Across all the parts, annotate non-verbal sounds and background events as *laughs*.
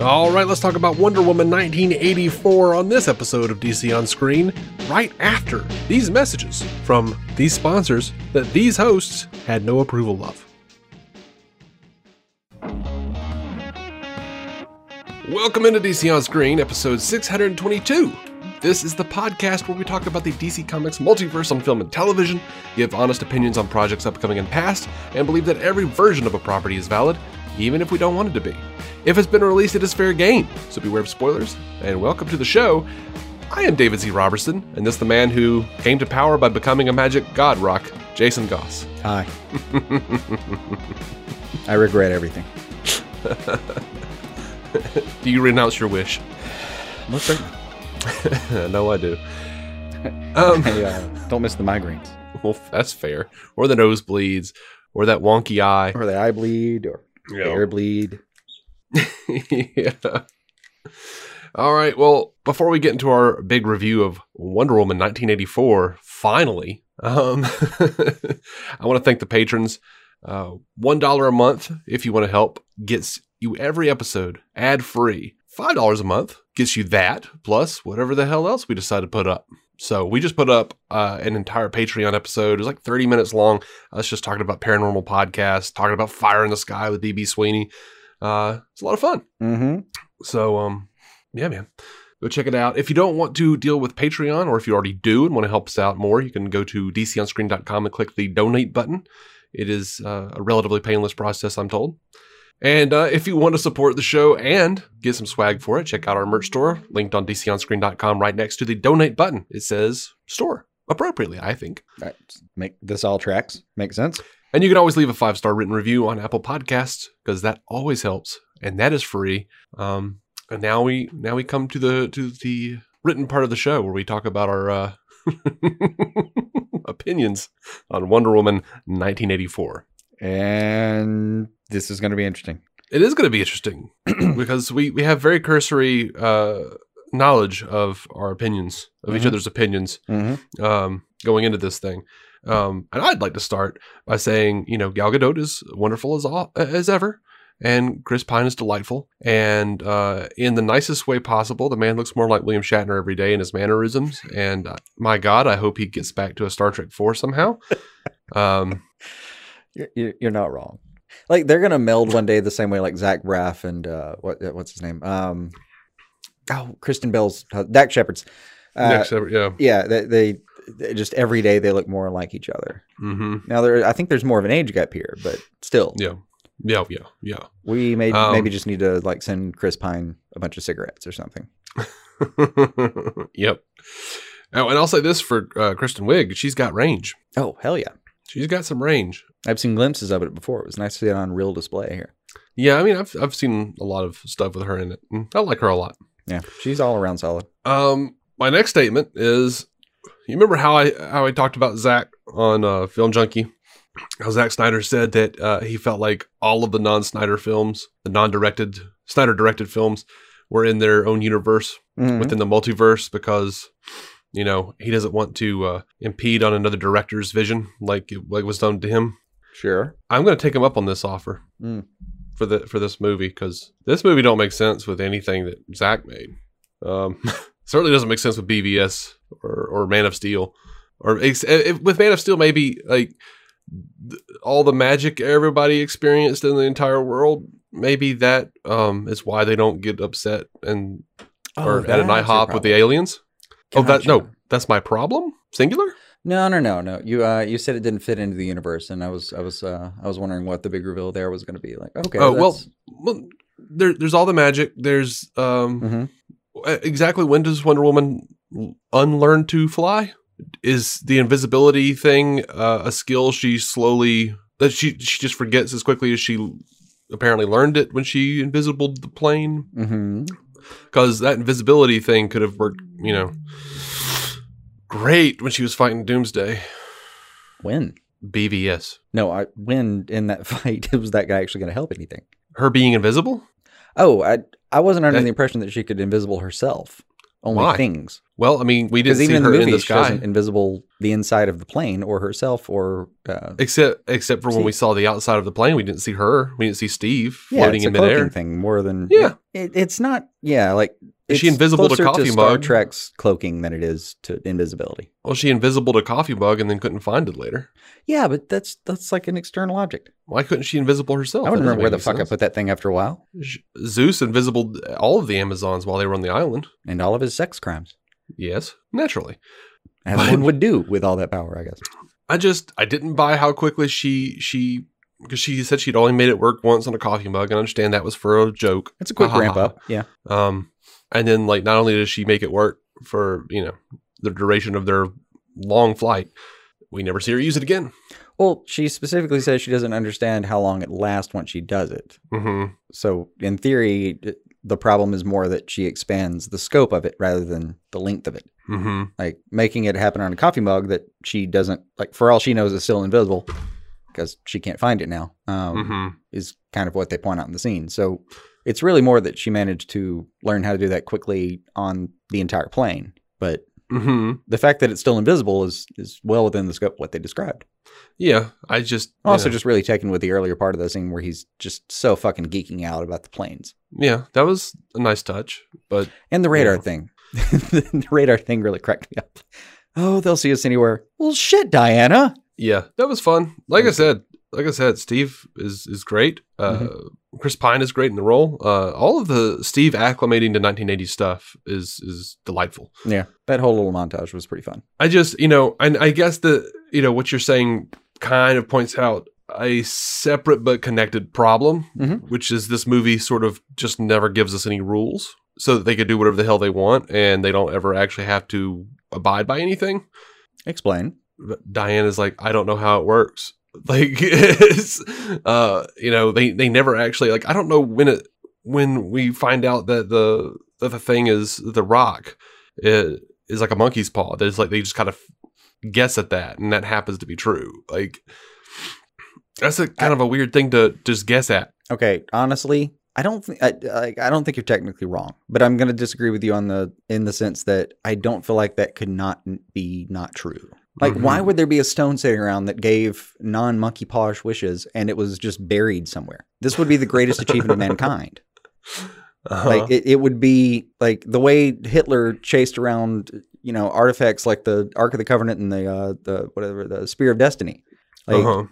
All right, let's talk about Wonder Woman 1984 on this episode of DC on Screen, right after these messages from these sponsors that these hosts had no approval of. Welcome into DC on Screen, episode 622. This is the podcast where we talk about the DC Comics multiverse on film and television, give honest opinions on projects upcoming and past, and believe that every version of a property is valid, even if we don't want it to be. If it's been released, it is fair game, so beware of spoilers, and welcome to the show. I am David Z. Robertson, and this is the man who came to power by becoming a magic god rock, Jason Goss. Hi. *laughs* I regret everything. *laughs* Do you renounce your wish? Most certainly. *laughs* no, I do. Um, Hey, uh, don't miss the migraines well, that's fair. Or the nosebleeds, or that wonky eye. or the eye bleed or Yeah. hair bleed. *laughs* yeah. All right. Well, before we get into our big review of Wonder Woman 1984, finally, um, *laughs* I want to thank the patrons. Uh, One dollar a month, if you want to help, gets you every episode ad free. Five dollars a month gets you that plus whatever the hell else we decide to put up. So we just put up uh, an entire Patreon episode. It was like 30 minutes long. Us just talking about paranormal podcasts, talking about Fire in the Sky with DB Sweeney. Uh, it's a lot of fun. Mm-hmm. So, um, yeah, man, go check it out. If you don't want to deal with Patreon, or if you already do and want to help us out more, you can go to dconscreen.com and click the donate button. It is uh, a relatively painless process, I'm told. And uh, if you want to support the show and get some swag for it, check out our merch store, linked on dconscreen.com, right next to the donate button. It says store appropriately, I think. Right. Make this all tracks. Makes sense. And you can always leave a five star written review on Apple Podcasts because that always helps, and that is free. Um, and now we now we come to the to the written part of the show where we talk about our uh, *laughs* opinions on Wonder Woman 1984. And this is going to be interesting. It is going to be interesting *clears throat* because we we have very cursory uh, knowledge of our opinions of each Mhm. other's opinions Mm-hmm. um, going into this thing. Um, and I'd like to start by saying, you know, Gal Gadot is wonderful as all, as ever, and Chris Pine is delightful, and uh, in the nicest way possible. The man looks more like William Shatner every day in his mannerisms, and uh, my God, I hope he gets back to a Star Trek Four somehow. *laughs* um, You're, you're not wrong. Like they're gonna meld one day the same way like Zach Braff and uh, what what's his name? Um, oh, Kristen Bell's uh, Dax Shepard's. Uh, yeah, yeah, they, they, they just every day they look more like each other. hmm Now there, I think there's more of an age gap here, but still, yeah, yeah, yeah, yeah. we may Um, maybe just need to like send Chris Pine a bunch of cigarettes or something. *laughs* yep. Oh, and I'll say this for uh, Kristen Wiig: she's got range. Oh hell yeah! She's got some range. I've seen glimpses of it before. It was nice to see it on real display here. Yeah, I mean, I've I've seen a lot of stuff with her in it. I like her a lot. Yeah, she's all around solid. Um, my next statement is, you remember how I how I talked about Zack on uh, Film Junkie? How Zack Snyder said that uh, he felt like all of the non-Snyder films, the non-directed Snyder directed films, were in their own universe Mhm. within the multiverse because you know he doesn't want to uh, impede on another director's vision like it, like was done to him. Sure. I'm going to take him up on this offer Mm. for the for this movie because this movie don't make sense with anything that Zack made. Um, *laughs* certainly doesn't make sense with BVS or, or Man of Steel, or ex- if, with Man of Steel maybe like th- all the magic everybody experienced in the entire world. Maybe that um, is why they don't get upset and or at an Oh, IHOP with the aliens. Oh, that no, that's my problem. Singular. No, no, no, no. You uh, you said it didn't fit into the universe, and I was, I was, uh, I was wondering what the big reveal there was going to be. Like, okay, oh well, well, there, there's all the magic. There's um, Mhm. Uh, exactly when does Wonder Woman unlearn to fly? Is the invisibility thing uh, a skill she slowly that she she just forgets as quickly as she apparently learned it when she invisibled the plane? Mhm. Because that invisibility thing could have worked, you know, great when she was fighting Doomsday. when? BVS. No, I when in that *laughs* fight was that guy actually going to help anything? Her being invisible? Oh, I I wasn't under That- the impression that she could invisible herself. Only Why? things. Well, I mean, we didn't see even in her the in movie, the she wasn't invisible the inside of the plane or herself or uh, Except, except for when we saw the outside of the plane, we didn't see her. We didn't see Steve yeah, floating in midair. thing more than Yeah, It, it's not. Yeah, like Is she invisible to closer coffee Star mug? Trek's cloaking than it is to invisibility. Well, she invisible to coffee mug and then couldn't find it later. Yeah, but that's that's like an external object. Why couldn't she invisible herself? I don't remember where the doesn't fuck make I put that thing after a while. Zeus invisible all of the Amazons while they were on the island. And all of his sex crimes, Yes, naturally. as one would do with all that power, I guess. I just I didn't buy how quickly she she because she said she'd only made it work once on a coffee mug. and I understand that was for a joke. It's a quick ramp up. Yeah. Um, and then like not only does she make it work for you know the duration of their long flight, we never see her use it again. Well, she specifically says she doesn't understand how long it lasts once she does it. hmm So, in theory, the problem is more that she expands the scope of it rather than the length of it. hmm Like making it happen on a coffee mug that she doesn't like. For all she knows, is still invisible because she can't find it now. Um, hmm Is kind of what they point out in the scene. So it's really more that she managed to learn how to do that quickly on the entire plane. But hmm the fact that it's still invisible is is well within the scope of what they described. Yeah, I just I'm also yeah. just really taken with the earlier part of the scene where he's just so fucking geeking out about the planes yeah that was a nice touch, but and the radar Yeah. thing. *laughs* the radar thing really cracked me up. Oh, they'll see us anywhere. Well, shit, Diana. Yeah, that was fun. Like I said, like I said, Steve is is great. Uh, Mm-hmm. Chris Pine is great in the role. Uh, all of the Steve acclimating to 1980 stuff is is delightful. Yeah, that whole little montage was pretty fun. I just, you know, and I guess the, you know, what you're saying kind of points out a separate but connected problem, Mhm. which is this movie sort of just never gives us any rules so that they could do whatever the hell they want and they don't ever actually have to abide by anything. Explain. But Diana's like, I don't know how it works. *laughs* Like, it's, uh, you know, they, they never actually, like, I don't know when it, when we find out that the, that the thing is the rock is, is like a monkey's paw. There's like, they just kind of guess at that and that happens to be true. Like, that's a kind of a weird thing to just guess at. Okay, honestly, I don't think I, I, I don't think you're technically wrong, but I'm going to disagree with you on the in the sense that I don't feel like that could not be not true. Like, why Mhm. would there be a stone sitting around that gave non monkey pawish wishes and it was just buried somewhere? This would be the greatest achievement of mankind. *laughs* Uh-huh. Like, it, it would be like the way Hitler chased around, you know, artifacts like the Ark of the Covenant and the uh, the whatever the Spear of Destiny. Like, Uh-huh.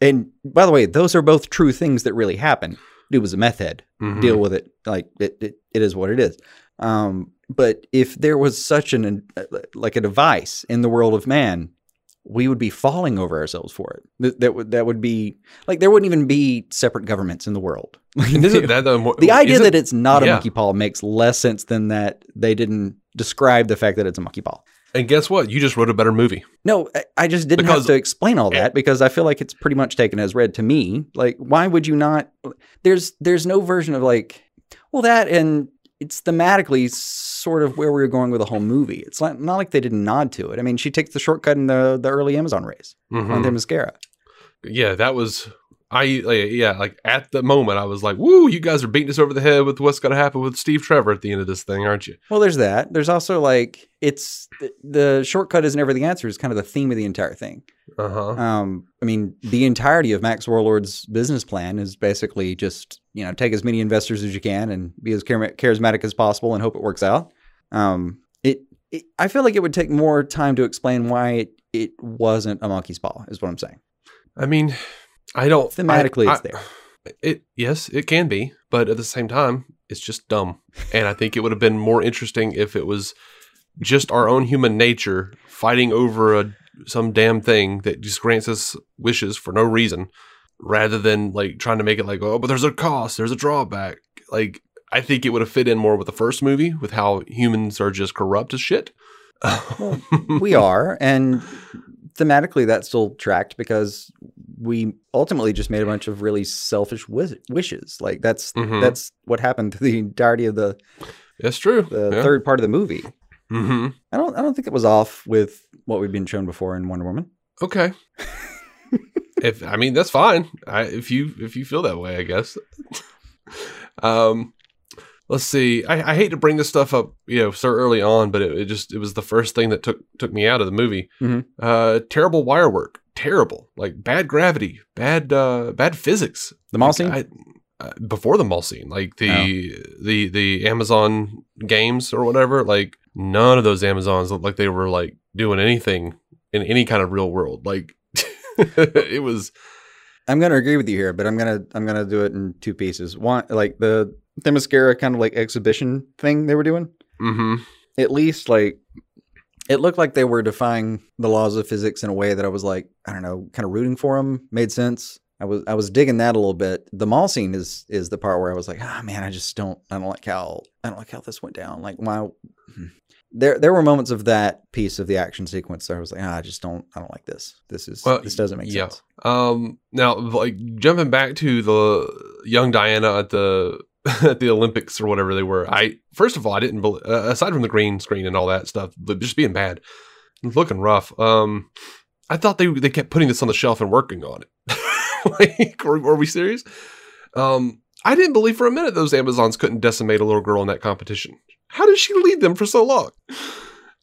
and by the way, those are both true things that really happened. Dude was a meth head Mhm. deal with it. Like it, it, it is what it is. Um, but if there was such an uh, like a device in the world of man, we would be falling over ourselves for it. That, that would that would be like there wouldn't even be separate governments in the world. *laughs* That the, idea that it's not a yeah. monkey paw makes less sense than that they didn't describe the fact that it's a monkey paw. and guess what? You just wrote a better movie. No, I- I just didn't Because- have to explain all that because I feel like it's pretty much taken as read to me. Like, why would you not? There's there's no version of like, well, that and it's thematically sort of where we were going with the whole movie. It's not not like they didn't nod to it. I mean, she takes the shortcut in the the early Amazon race Mhm. on the mascara. yeah, that was I like, yeah, like at the moment I was like, "Woo, you guys are beating us over the head with what's going to happen with Steve Trevor at the end of this thing, aren't you?" Well, there's that. There's also like it's the, the shortcut is never the answer. Is kind of the theme of the entire thing. Uh-huh. Um, I mean, the entirety of Maxwell Lord's business plan is basically just you know take as many investors as you can and be as char- charismatic as possible and hope it works out. Um, it, it I feel like it would take more time to explain why it, it wasn't a monkey's paw. Is what I'm saying. I mean, I don't Thematically, I- it's there. It yes, it can be, but at the same time, it's just dumb. And I think it would have been more interesting if it was just our own human nature fighting over a some damn thing that just grants us wishes for no reason, rather than like trying to make it like, oh, but there's a cost, there's a drawback. Like I think it would have fit in more with the first movie with how humans are just corrupt as shit. Well, we are, and thematically that still tracked because we ultimately just made a bunch of really selfish wish- wishes. Like that's Mhm. that's what happened to the entirety of the That's true. the yeah. third part of the movie. hmm I don't I don't think it was off with what we've been shown before in Wonder Woman. Okay. *laughs* if I mean that's fine. I, if you if you feel that way, I guess. *laughs* um, let's see. I, I hate to bring this stuff up, you know, so early on, but it, it just it was the first thing that took took me out of the movie. Mhm. Uh, terrible wire work. Terrible. Like bad gravity. Bad uh bad physics. The mall scene? I, uh, before the mall scene, like the the the Amazon games or whatever. Like none of those Amazons looked like they were like doing anything in any kind of real world. Like *laughs* it was. I'm gonna agree with you here, but I'm gonna I'm gonna do it in two pieces. One, like the Themyscira kind of like exhibition thing they were doing. Mm-hmm. At least like it looked like they were defying the laws of physics in a way that I was like, I don't know, kind of rooting for them. Made sense. I was I was digging that a little bit. The mall scene is is the part where I was like, ah man, I just don't I don't like how I don't like how this went down. Like wow. There, there were moments of that piece of the action sequence that I was like, ah, I just don't, I don't like this. This is, Well, this doesn't make yeah. sense. Um, now, like jumping back to the young Diana at the at *laughs* the Olympics or whatever they were. I first of all, I didn't believe, uh, aside from the green screen and all that stuff, but just being bad, looking rough. Um, I thought they they kept putting this on the shelf and working on it. *laughs* like, were, were we serious? Um, I didn't believe for a minute those Amazons couldn't decimate a little girl in that competition. How did she lead them for so long?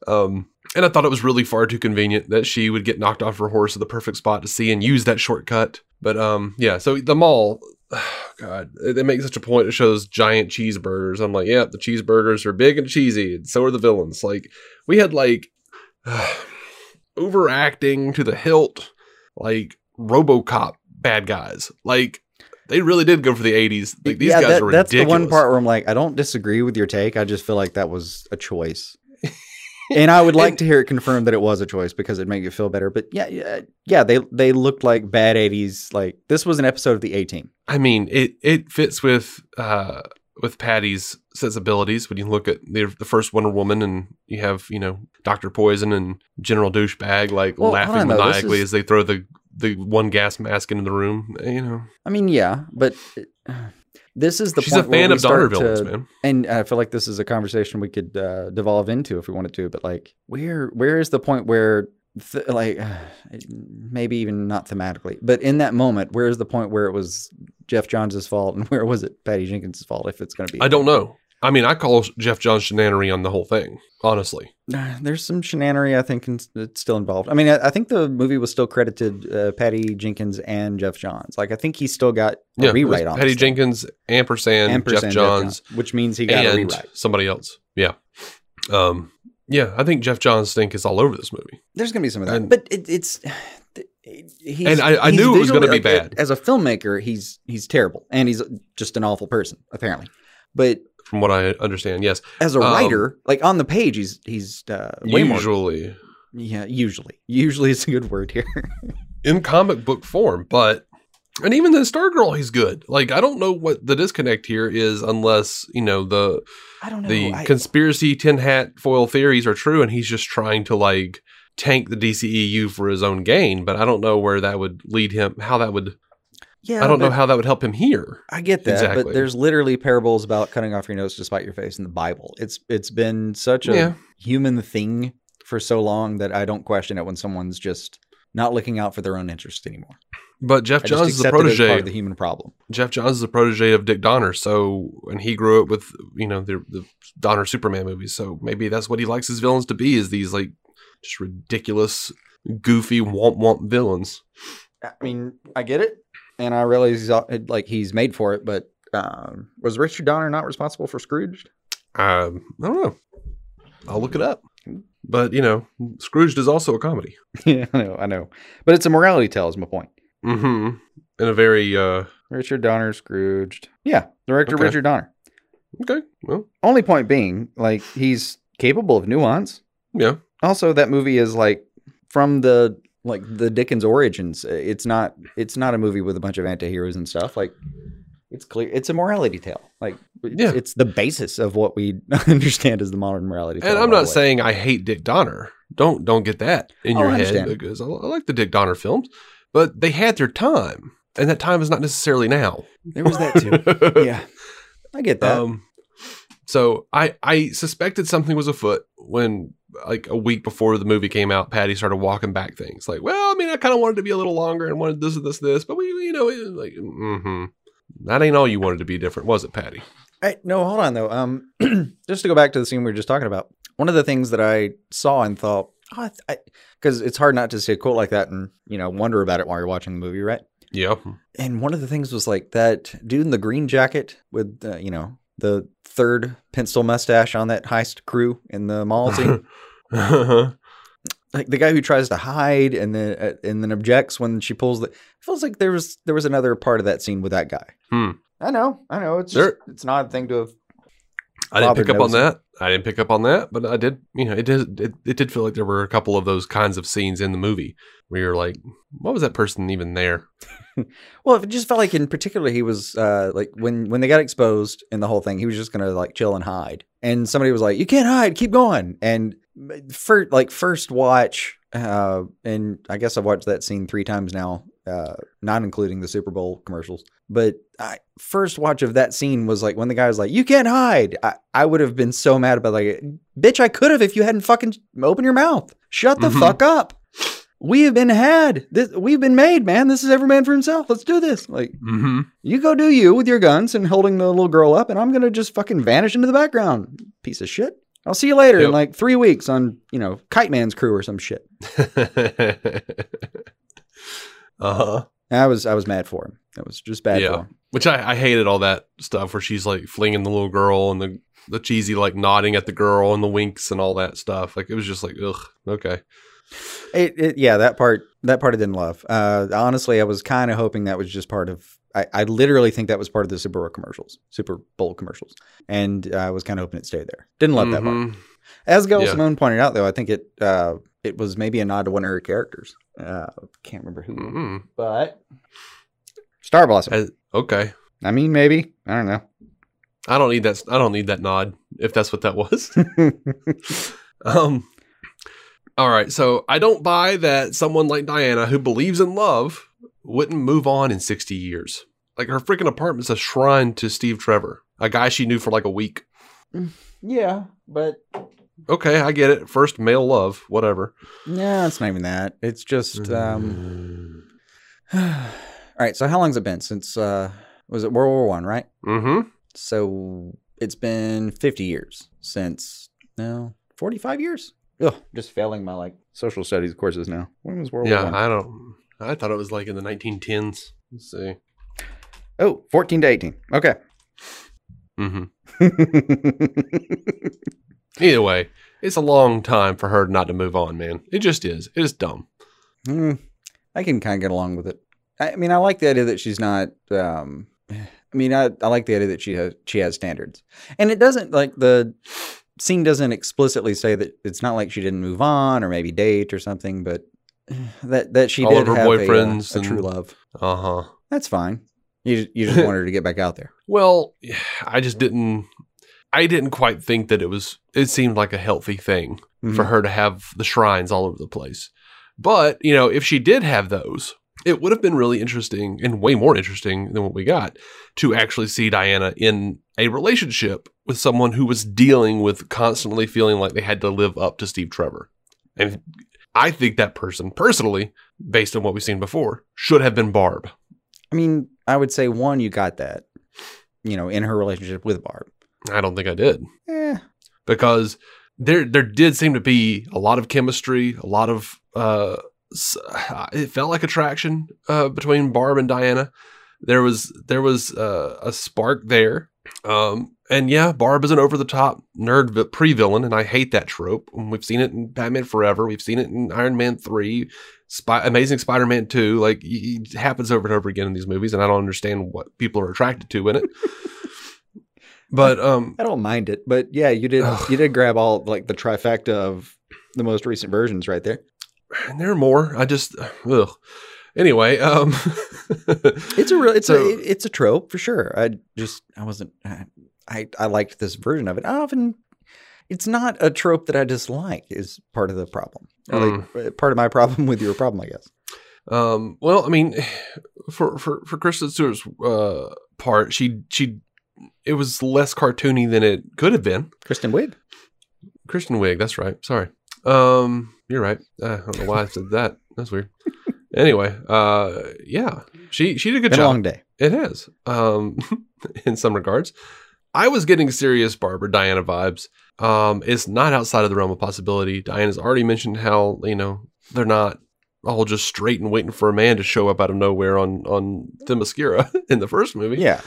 Um, and I thought it was really far too convenient that she would get knocked off her horse at the perfect spot to see and use that shortcut. But um, yeah, so the mall, *sighs* God, they make such a point. It shows giant cheeseburgers. I'm like, yeah, the cheeseburgers are big and cheesy, and so are the villains. Like we had like *sighs* overacting to the hilt, like RoboCop bad guys. Like they really did go for the 80s. Like these yeah, guys that- are that's ridiculous. the one part where I'm like, I don't disagree with your take. I just feel like that was a choice. And I would *laughs* like And- to hear it confirmed that it was a choice because it'd make you feel better. But yeah, yeah, yeah, they they looked like bad '80s. Like this was an episode of the A Team. I mean, it it fits with uh with Patty's sensibilities when you look at the the first Wonder Woman and you have you know Doctor Poison and General Douchebag like Well, laughing maniacally is- as they throw the the one gas mask into the room. You know, I mean, yeah, but uh, this is the she's a fan of Donner villains, to- man. and I feel like this is a conversation we could uh, devolve into if we wanted to. But like, where where is the point where, th- like, *sighs* maybe even not thematically, but in that moment, where is the point where it was Geoff Johns' fault and *laughs* where was it Patty Jenkins' fault? If it's going to be, I don't know. I mean, I call Geoff Johns shenanery on the whole thing. Honestly, There's some shenanery I think in, it's still involved. I mean, I, I think the movie was still credited uh, Patty Jenkins and Geoff Johns. Like, I think he still got a yeah, rewrite on Patty. Jenkins, ampersand, Ampersand Geoff Johns, which means he got a rewrite. somebody else. Yeah, um, yeah. I think Geoff Johns' stink is all over this movie. There's gonna be some of that, And- but it, it's. He's, And I- I he's knew it was gonna be like, bad. As a filmmaker, he's he's terrible, and he's just an awful person, apparently. But From what I understand, yes. as a Um, writer, like on the page, he's he's uh, way more. Usually Yeah, usually, usually is a good word here. *laughs* in comic book form, but and even in Stargirl, he's good. Like I don't know what the disconnect here is, unless you know the I don't know. the I- conspiracy tin hat foil theories are true, and he's just trying to like tank the DCEU for his own gain. But I don't know where that would lead him. How that would yeah, I don't know how that would help him here. I get that, Exactly. but there's literally parables about cutting off your nose to spite your face in the Bible. It's it's been such a Yeah. human thing for so long that I don't question it when someone's just not looking out for their own interest anymore. But Geoff I just Johns is a accept it as protege. of the human problem. Geoff Johns is a protege of Dick Donner, so and he grew up with you know the the Donner Superman movies, so maybe that's what he likes his villains to be is these like just ridiculous, goofy womp womp villains. I mean, I get it, and I realize he's, like he's made for it. But um, was Richard Donner not responsible for Scrooge? Um, I don't know. I'll look it up. But you know, Scrooged is also a comedy. *laughs* yeah, I know, I know, but it's a morality tale. Is my point. Mm-hmm. In a very uh, Richard Donner, Scrooged. Yeah, director Okay. Richard Donner. okay, well, Only point being, like he's capable of nuance. yeah, also that movie is like from the like the Dickens origins. It's not it's not a movie with a bunch of antiheroes and stuff. Like it's clear it's a morality tale. Like it's, Yeah. it's the basis of what we *laughs* understand as the modern morality tale. and I'm not saying I hate Dick Donner. Don't don't get that in Oh, your head because I, I like the Dick Donner films, but they had their time, and that time is not necessarily now. there was that too. *laughs* yeah, I get that. Um, so I I suspected something was afoot when like a week before the movie came out, Patty started walking back things like, well, I mean, I kind of wanted to be a little longer and wanted this and this this, but we, you know, like, mm-hmm. That ain't all you wanted to be different, was it, Patty? Hey, no, hold on though. Um, *clears throat* just to go back to the scene we were just talking about, one of the things that I saw and thought, oh, because it's hard not to see a quote like that and you know wonder about it while you're watching the movie, right? Yeah. And one of the things was like that dude in the green jacket with, uh, you know, the third pencil mustache on that heist crew in the mall scene. *laughs* like the guy who tries to hide and then uh, and then objects when she pulls the. It feels like there was there was another part of that scene with that guy. Hmm. I know, I know. It's just, it's an odd thing to have. I didn't pick up on that. I didn't pick up on that, but I did. You know, it did. It, it did feel like there were a couple of those kinds of scenes in the movie where you're like, "What was that person even there?" *laughs* Well, it just felt like in particular he was uh, like when when they got exposed in the whole thing, he was just gonna like chill and hide, and somebody was like, "You can't hide, keep going." And for like first watch, uh, and I guess I've watched that scene three times now, uh, not including the Super Bowl commercials. But I, first watch of that scene was like when the guy was like, "You can't hide." I, I would have been so mad about like, "Bitch, I could have if you hadn't fucking opened your mouth. Shut the Mhm. fuck up." We have been had. This we've been made, man. This is every man for himself. Let's do this. Like Mm-hmm. you go do you with your guns and holding the little girl up, and I'm gonna just fucking vanish into the background. Piece of shit. I'll see you later in like three weeks on you know Kite Man's crew or some shit. *laughs* uh huh. I was I was mad for him. That was just bad Yeah. for him. Which I, I hated all that stuff where she's like flinging the little girl and the the cheesy like nodding at the girl and the winks and all that stuff. Like it was just like ugh. Okay. It, it yeah that part that part I didn't love. Uh, honestly, I was kind of hoping that was just part of. I, I literally think that was part of the Bowl commercials, Super Bowl commercials, and I was kind of hoping it stayed there. Didn't love that part. Mhm. As Gail Yeah. Simone pointed out, though, I think it uh, it was maybe a nod to one of her characters. Uh, can't remember who, Mhm. but Star Blossom. As- okay. I mean, maybe I don't know. I don't need that. I don't need that nod. If that's what that was. *laughs* um. All right. So I don't buy that someone like Diana, who believes in love, wouldn't move on in sixty years. Like her freaking apartment's a shrine to Steve Trevor, a guy she knew for like a week. yeah, but Okay, I get it. First male love, whatever. yeah, it's not even that. It's just um. *sighs* All right. So how long's it been since uh was it World War One? Right. Mm-hmm. So it's been fifty years since no forty five years. Ugh, just failing my like social studies courses now. When was World War One? Yeah? I don't. I thought it was like in the 1910s. Let's see. Oh, 14 to 18. Okay. Mm-hmm. *laughs* Either way, it's a long time for her not to move on, man. It just is. It is dumb. Hmm, I can kind of get along with it. I, mean, I like the idea that she's not. Um, I mean, I, I like the idea that she has she has standards, and it doesn't like the scene doesn't explicitly say that it's not like she didn't move on or maybe date or something, but *sighs* that that she All did have a, uh, boyfriends a, and- true love. Uh huh. That's fine. You you just *laughs* want her to get back out there. Well, *sighs* I just didn't. I didn't quite think that it was. It seemed like a healthy thing for Mhm. her to have the shrines all over the place. But you know, if she did have those, it would have been really interesting and way more interesting than what we got to actually see Diana in a relationship with someone who was dealing with constantly feeling like they had to live up to Steve Trevor. And I think that person, personally, based on what we've seen before, should have been Barb. I mean, I would say one, you got that, you know, in her relationship with Barb. I don't think I did. Eh, because there there did seem to be a lot of chemistry, a lot of uh, it felt like attraction uh, between Barb and Diana. There was there was uh, a spark there, um, and yeah, Barb is an over the top nerd pre villain, and I hate that trope. We've seen it in Batman Forever, we've seen it in Iron Man three, Spy- Amazing Spider Man two. Like it happens over and over again in these movies, and I don't understand what people are attracted to in it. But um, I don't mind it, but yeah, you did Ugh. you did grab all like the trifecta of the most recent versions right there. And there are more. I just ugh. Anyway, um *laughs* It's a real it's So- a it's a trope for sure. I just I wasn't I I, liked this version of it. I often it's not a trope that I dislike is part of the problem. Or, like, uh, part of my *laughs* problem with your problem, I guess. um well, I mean *sighs* for for for Kristen Stewart's uh part, she she it was less cartoony than it could have been. Kristen Wiig. Kristen Wiig, that's right. Sorry. Um you're right. Uh, I don't know why I said that. That's weird. *laughs* anyway, uh yeah. She she did a good Been a job. long day. It is, um, *laughs* in some regards. I was getting serious Barbara Diana vibes. Um, it's not outside of the realm of possibility. Diana's already mentioned how you know they're not all just straight and waiting for a man to show up out of nowhere on on Themyscira *laughs* in the first movie. Yeah.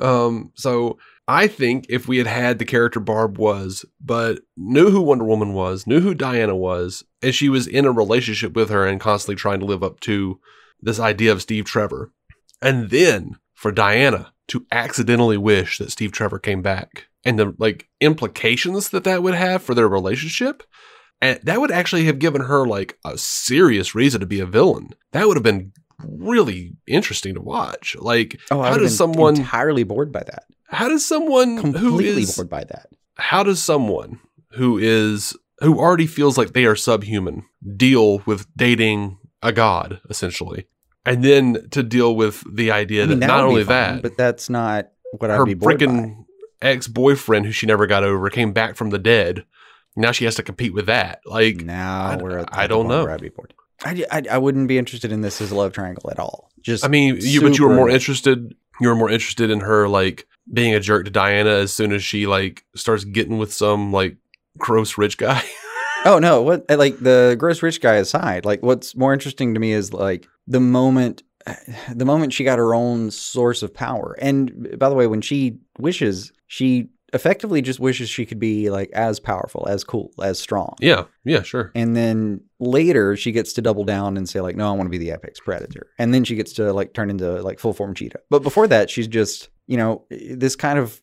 Um, so I think if we had had the character Barb was, but knew who Wonder Woman was, knew who Diana was, and she was in a relationship with her and constantly trying to live up to this idea of Steve Trevor, and then for Diana to accidentally wish that Steve Trevor came back and the like implications that that would have for their relationship. And that would actually have given her like a serious reason to be a villain. That would have been really interesting to watch. Like, Oh, how does someone, entirely bored by that. how does someone Completely is, bored by that. how does someone who is, who already feels like they are subhuman deal with dating a god, essentially? And then to deal with the idea I mean, that that not only fine, that, but that's not what I'd her be bored freaking ex boyfriend, who she never got over, came back from the dead. Now she has to compete with that. Like, Now I- we're at I the don't know. I'd be bored. I, I, I wouldn't be interested in this as a love triangle at all. Just I mean, you but you were more interested. You were more interested in her like being a jerk to Diana as soon as she like starts getting with some like gross rich guy. *laughs* Oh no! What eh, like the gross rich guy aside, like what's more interesting to me is like the moment, eh, the moment she got her own source of power. And by the way, when she wishes, she effectively just wishes she could be like as powerful, as cool, as strong. yeah, yeah, sure. And then later she gets to double down and say like, no, I want to be the apex predator. And then she gets to like turn into like full form cheetah. But before that, she's just you know this kind of,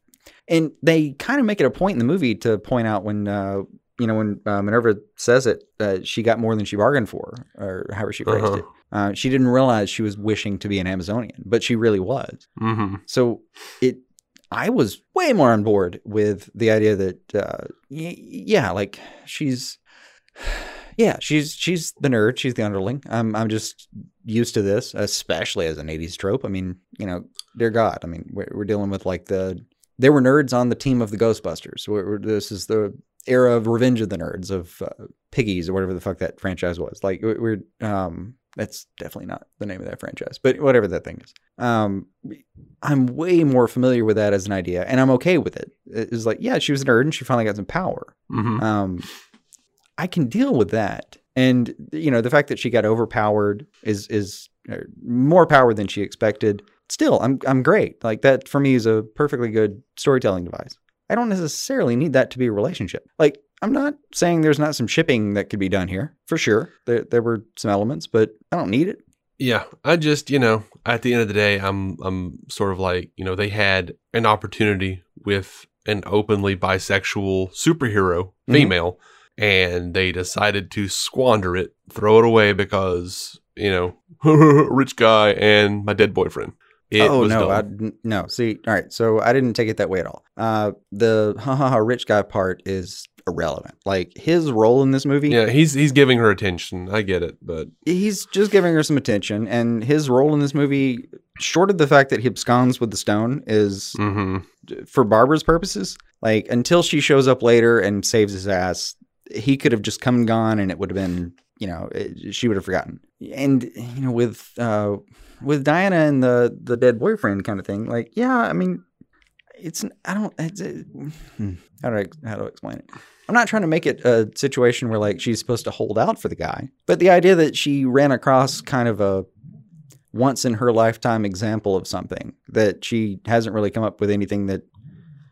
and they kind of make it a point in the movie to point out when uh, you know when uh, Minerva says it, uh, she got more than she bargained for, or however she phrased Uh-huh. it. Uh, she didn't realize she was wishing to be an Amazonian, but she really was. hmm So it, I was way more on board with the idea that, uh, yeah, like she's, yeah, she's she's the nerd, she's the underling. I'm I'm just used to this, especially as an '80s trope. I mean, you know, dear God, I mean, we're, we're dealing with like the there were nerds on the team of the Ghostbusters. We're, we're- this is the era of Revenge of the Nerds of uh, Piggies or whatever the fuck that franchise was. Like we're, we're um, that's definitely not the name of that franchise, but whatever that thing is. Um, I'm way more familiar with that as an idea, and I'm okay with it. It's like, yeah, she was a nerd and she finally got some power. hmm Um, I can deal with that, and you know, the fact that she got overpowered is is uh, more power than she expected. Still, I'm I'm great. Like that for me is a perfectly good storytelling device. I don't necessarily need that to be a relationship. Like I'm not saying there's not some shipping that could be done here. For sure, there there were some elements, but I don't need it. Yeah, I just you know at the end of the day, I'm I'm sort of like you know they had an opportunity with an openly bisexual superhero Mhm. female, and they decided to squander it, throw it away because you know *laughs* rich guy and my dead boyfriend. It oh no. I no. See, all right. So I didn't take it that way at all. Uh, the ha ha ha rich guy part is irrelevant. Like his role in this movie, yeah, he's he's giving her attention. I get it, but he's just giving her some attention, and his role in this movie, short of the fact that he absconds with the stone, is hmm for Barbara's purposes. Like until she shows up later and saves his ass, he could have just come and gone, and it would have been, you know, it, she would have forgotten. And you know, with uh, with Diana and the the dead boyfriend kind of thing, like, yeah, I mean, it's I don't it's, it, hmm, how do I how do I explain it? I'm not trying to make it a situation where like she's supposed to hold out for the guy, but the idea that she ran across kind of a once in her lifetime example of something that she hasn't really come up with anything that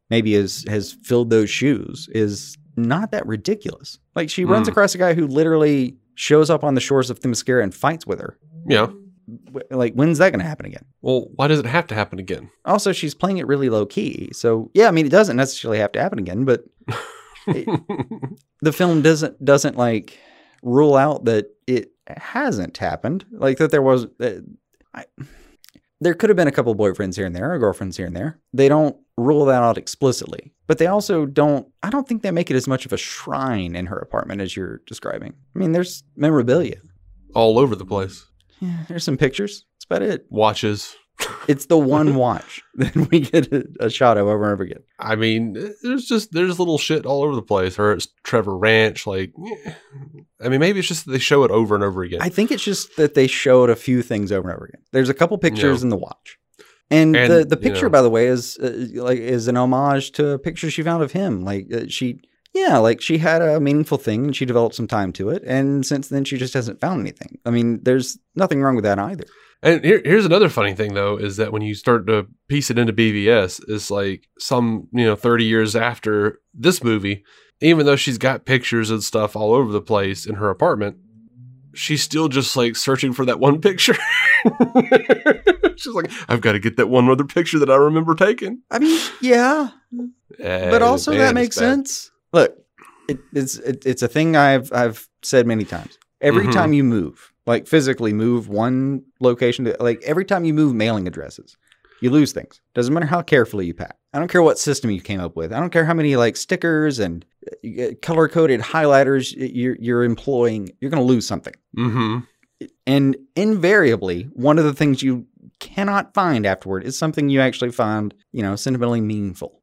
maybe has has filled those shoes is not that ridiculous. Like she runs Mm. across a guy who literally shows up on the shores of Themyscira and fights with her. yeah. Like when's that going to happen again? Well, why does it have to happen again? Also, she's playing it really low key. So yeah, I mean, it doesn't necessarily have to happen again, but *laughs* the film doesn't doesn't like rule out that it hasn't happened. Like that there was, uh, I, there could have been a couple boyfriends here and there, or girlfriends here and there. They don't rule that out explicitly, but they also don't. I don't think they make it as much of a shrine in her apartment as you're describing. I mean, there's memorabilia. All over the place. Yeah, *laughs* there's some pictures. That's about it. Watches. *laughs* It's the one watch *laughs* that we get a, a shot of over and over again. I mean, there's just there's little shit all over the place. Or it's Trevor Ranch, like. I mean, maybe it's just that they show it over and over again. I think it's just that they showed a few things over and over again. There's a couple pictures Yeah. in the watch, and, And, the the you picture, know- by the way, is uh, like is an homage to a picture she found of him. Like uh, she, Yeah, like she had a meaningful thing and she developed some time to it. And since then, she just hasn't found anything. I mean, there's nothing wrong with that either. And here, here's another funny thing though is that when you start to piece it into BVS, it's like some you know 30 years after this movie, even though she's got pictures and stuff all over the place in her apartment, she's still just like searching for that one picture. *laughs* she's like, I've got to get that one other picture that I remember taking. I mean, yeah, Eh, but also that makes sense. Look, it, it's it, it's a thing I've I've said many times. Every Mhm. time you move, like physically move one location to like every time you move mailing addresses, you lose things. Doesn't matter how carefully you pack. I don't care what system you came up with. I don't care how many like stickers and color coded highlighters you're you're employing. You're going to lose something. Mm-hmm. And invariably, one of the things you cannot find afterward is something you actually find, you know, sentimentally meaningful.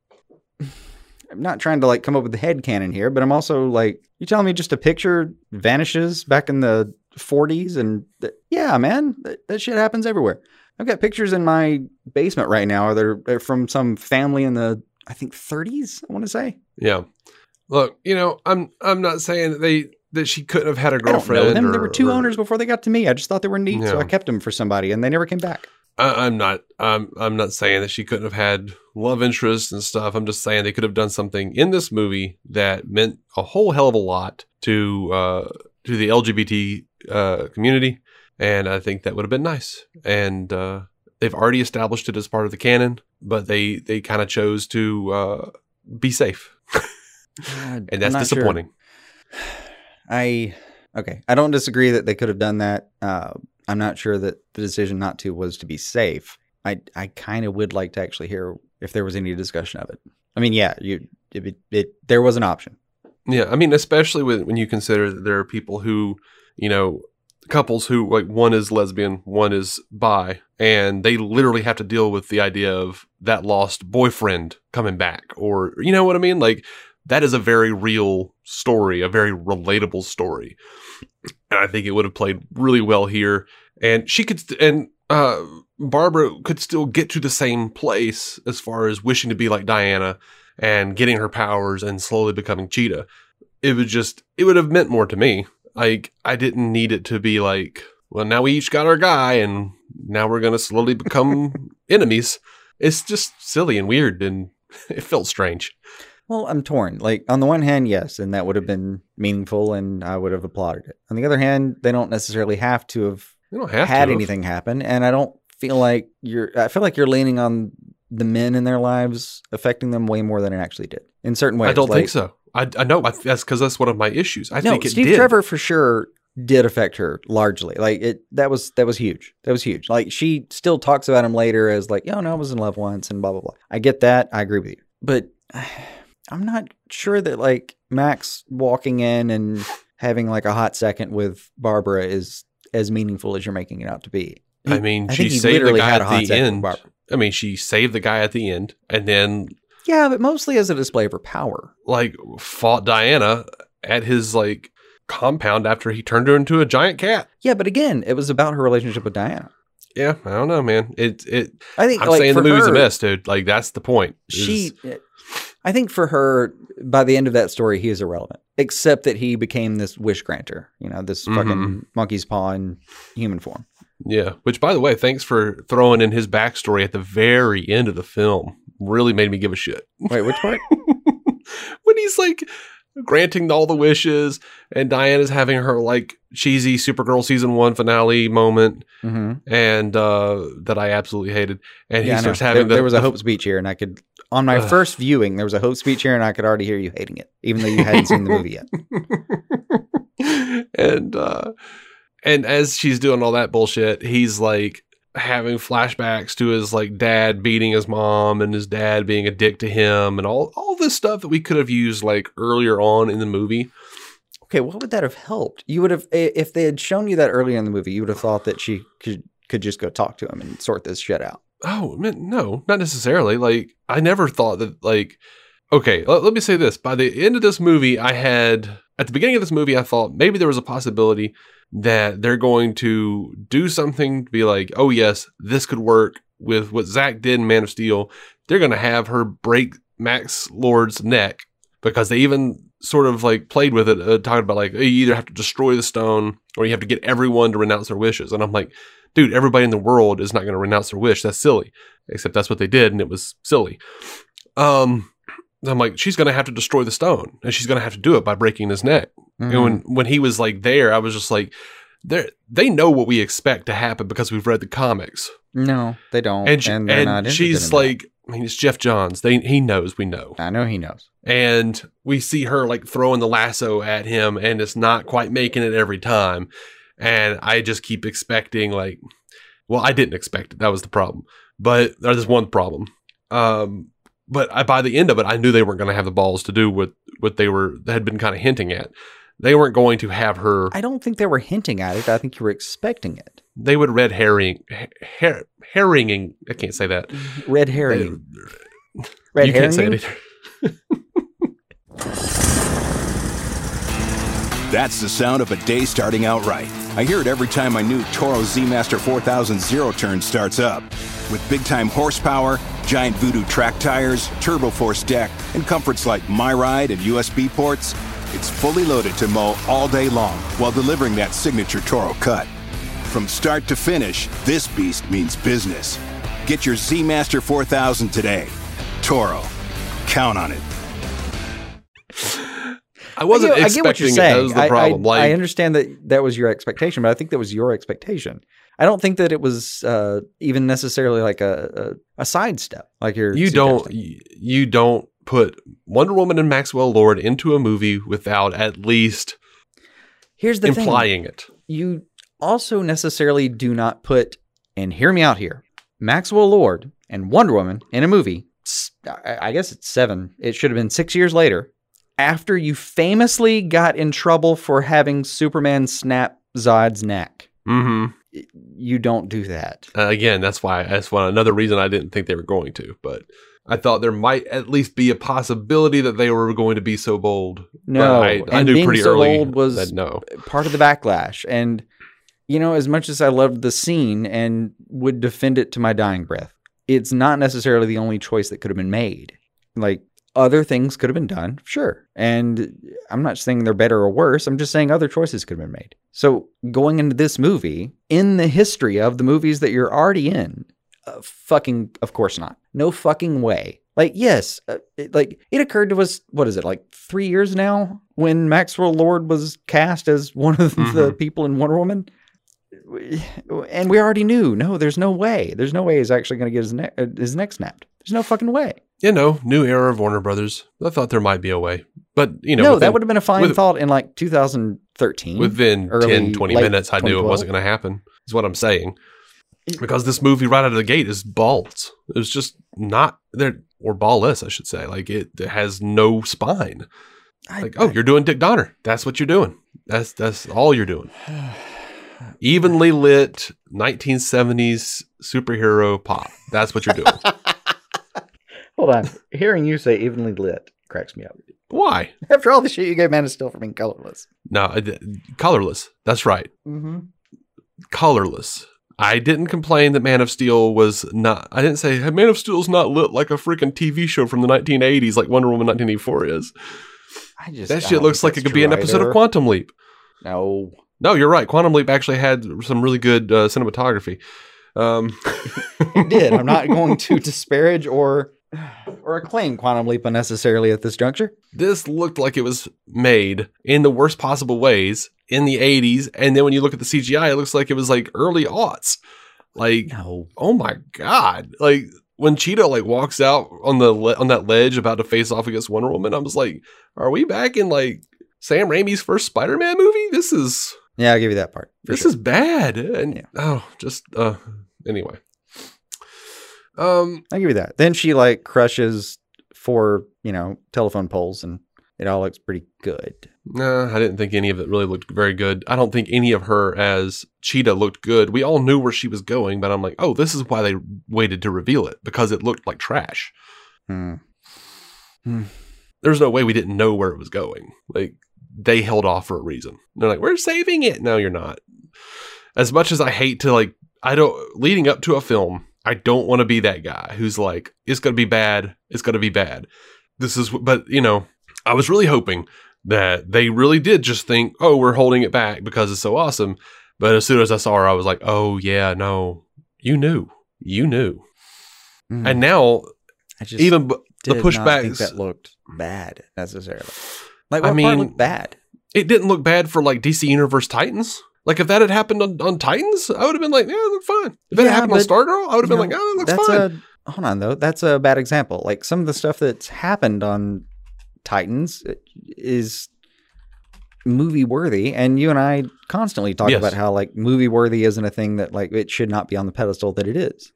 *laughs* I'm not trying to like come up with the head canon here, but I'm also like, you telling me just a picture vanishes back in the 40s? And th- yeah, man, that, that shit happens everywhere. I've got pictures in my basement right now are they're from some family in the, I think, 30s, I want to say. Yeah. Look, you know, I'm I'm not saying that they that she couldn't have had a I don't girlfriend. know them. there were two or- owners before they got to me. I just thought they were neat, so I kept them for somebody, and they never came back. I, I'm not. I'm. I'm not saying that she couldn't have had love interests and stuff. I'm just saying they could have done something in this movie that meant a whole hell of a lot to uh, to the LGBT uh, community, and I think that would have been nice. And uh, they've already established it as part of the canon, but they they kind of chose to uh, be safe, *sighs* and that's not sure. disappointing. *sighs* I okay. I don't disagree that they could have done that. Uh, I'm not sure that the decision not to was to be safe. I I kind of would like to actually hear if there was any discussion of it. I mean, yeah, you it, it there was an option. Yeah, I mean, especially when when you consider that there are people who, you know, couples who like one is lesbian, one is bi, and they literally have to deal with the idea of that lost boyfriend coming back, or you know what I mean? Like that is a very real story, a very relatable story, and I think it would have played really well here. And she could, st- and uh, Barbara could still get to the same place as far as wishing to be like Diana and getting her powers and slowly becoming Cheetah. It would just, it would have meant more to me. Like, I didn't need it to be like, well, now we each got our guy and now we're going to slowly become *laughs* enemies. It's just silly and weird and *laughs* it felt strange. Well, I'm torn. Like on the one hand, yes, and that would have been meaningful, and I would have applauded it. On the other hand, they don't necessarily have to have have had to. anything happen, and I don't feel like you're. I feel like you're leaning on the men in their lives affecting them way more than it actually did in certain ways. I don't like, think so. I, I know I, that's because that's one of my issues. I no, think it Steve did. Trevor for sure did affect her largely. Like it, that was that was huge. That was huge. Like she still talks about him later as like, "Yo, no, I was in love once," and blah blah blah. I get that. I agree with you, but *sighs* I'm not sure that like Max walking in and having like a hot second with Barbara is as meaningful as you're making it out to be. I mean, I she saved the guy at the end. I mean, she saved the guy at the end and then Yeah, but mostly as a display of her power. like fought Diana at his like compound after he turned her into a giant cat. Yeah, but again, it was about her relationship with Diana. Yeah, I don't know, man. It it. I think I'm like, saying the movie's her, a mess, dude. Like that's the point. She, eh, I think for her, by the end of that story, he is irrelevant, except that he became this wish granter. You know, this Mhm. fucking monkey's paw in human form. yeah. Which, by the way, thanks for throwing in his backstory at the very end of the film. Really made me give a shit. Wait, which part? *laughs* when he's like granting all the wishes and Diana's having her like cheesy Supergirl season one finale moment hmm and uh that I absolutely hated. And Yeah, he starts having there, the, there was a the- hope speech here, and I could, on my Ugh. first viewing, there was a hope speech here, and I could already hear you hating it, even though you hadn't seen the movie yet. *laughs* and uh and as she's doing all that bullshit, he's like having flashbacks to his like dad beating his mom and his dad being a dick to him and all all this stuff that we could have used like earlier on in the movie. Okay, what would that have helped? You would have, if they had shown you that earlier in the movie, you would have thought that she could could just go talk to him and sort this shit out. Oh, no, not necessarily. Like, I never thought that, like, okay, let, let me say this. By the end of this movie, I had, at the beginning of this movie, I thought maybe there was a possibility that they're going to do something to be like, oh, yes, this could work with what Zack did in Man of Steel. They're going to have her break Max Lord's neck because they even sort of like played with it, uh, talking about like you either have to destroy the stone or you have to get everyone to renounce their wishes. And I'm like, dude, everybody in the world is not going to renounce their wish. That's silly. Except that's what they did, and it was silly. Um, I'm like, she's going to have to destroy the stone, and she's going to have to do it by breaking his neck. Mhm. And when when he was like there, I was just like, they they know what we expect to happen because we've read the comics, no, they don't. and she, and they're and not she's in that. like, I mean, it's Geoff Johns. They he knows we know, I know he knows. and we see her like throwing the lasso at him, and it's not quite making it every time, and I just keep expecting like, well, I didn't expect it. That was the problem, but there's one problem. Um, but I, by the end of it, I knew they weren't going to have the balls to do what what they were they had been kind of hinting at. They weren't going to have her. I don't think they were hinting at it. I think you were expecting it. They would red herring, her, herringing. I can't say that. Red They- herring. Red you herring. can't say it either. *laughs* That's the sound of a day starting out right. I hear it every time my new Toro Z Master 4000 zero turn starts up. With big time horsepower, giant Voodoo track tires, turbo force deck, and comforts like MyRide and USB ports, it's fully loaded to mow all day long while delivering that signature Toro cut. From start to finish, this beast means business. Get your Z Master 4000 today. Toro. Count on it. I wasn't I get, I get what expecting you're it. saying. That was the problem. I, like I understand that that was your expectation, but I think that was your expectation. I don't think that it was uh, even necessarily like a, a, a sidestep, like you're. you don't you don't put Wonder Woman and Maxwell Lord into a movie without at least Here's the thing: implying it. you also necessarily do not put, and hear me out here, Maxwell Lord and Wonder Woman in a movie. I guess it's seven. It should have been six years later, after you famously got in trouble for having Superman snap Zod's neck. hmm You don't do that. Uh, again, that's why that's one another reason I didn't think they were going to, but I thought there might at least be a possibility that they were going to be so bold. No, I, I knew being pretty so early bold was that no. part of the backlash. And you know, as much as I loved the scene and would defend it to my dying breath, it's not necessarily the only choice that could have been made. Like other things could have been done, sure. And I'm not saying they're better or worse. I'm just saying other choices could have been made. So going into this movie, in the history of the movies that you're already in, uh, fucking, of course not. No fucking way. Like, yes, uh, it, like it occurred to us. What is it? Like three years now when Maxwell Lord was cast as one of the people in Wonder Woman, and we already knew. No, there's no way. There's no way he's actually going to get his neck uh, his neck snapped. There's no fucking way. You know, new era of Warner Brothers. I thought there might be a way, but you know, no, within, that would have been a fine with- thought in like 2013. within early, 10, 20 minutes, I knew it wasn't going to happen. Is what I'm saying. Because this movie right out of the gate is balls. It's just not there or ballless, I should say. Like it, it has no spine. I- Like, oh, I- you're doing Dick Donner. That's what you're doing. That's that's all you're doing. *sighs* Evenly lit 1970s superhero pop. That's what you're doing. *laughs* hold on. Hearing you say evenly lit cracks me up. Why? After all the shit you gave Man of Steel for being colorless. No, I d- colorless. That's right. Mm-hmm. colorless. I didn't complain that Man of Steel was not. I didn't say hey, Man of Steel's not lit like a freaking TV show from the 1980s, like Wonder Woman 1984 is. I just That shit don't looks like it could be an episode of Quantum Leap. No, No, you're right. Quantum Leap actually had some really good uh, cinematography. Um, it did. I'm not *laughs* going to disparage or *sighs* or acclaim Quantum Leap unnecessarily at this juncture. this looked like it was made in the worst possible ways in the 80s, and then when you look at the CGI, it looks like it was like early aughts. Like No, oh my god like when cheetah like walks out on the le- on that ledge about to face off against wonder woman i was like are we back in like sam raimi's first spider-man movie this is yeah, I'll give you that part. this sure. is bad and Yeah. oh just uh anyway um I'll give you that. Then she like crushes four, you know, telephone poles, and it all looks pretty good. nah, i didn't think any of it really looked very good i don't think any of her as cheetah looked good we all knew where she was going but i'm like oh this is why they waited to reveal it because it looked like trash Hmm. there's no way we didn't know where it was going. Like they held off for a reason. They're like, we're saving it. No, you're not. As much as I hate to like, I don't leading up to a film. I don't want to be that guy who's like, it's gonna be bad. It's gonna be bad. This is, but you know, I was really hoping that they really did just think, oh, we're holding it back because it's so awesome. But as soon as I saw her, I was like, oh, yeah, no, you knew. You knew. Mm. And now, I just even b- the did not think pushbacks, that looked bad necessarily. Like I what part mean, looked bad? It didn't look bad for like DC Universe Titans. Like if that had happened on, on Titans, I would have been like, yeah, it looked fine. If that Yeah, happened on Stargirl, I would have been know, like, oh, it looks that's fine. a hold on though. That's a bad example. Like some of the stuff that's happened on Titans is movie worthy, and you and I constantly talk Yes. about how like movie worthy isn't a thing that like it should not be on the pedestal that it is.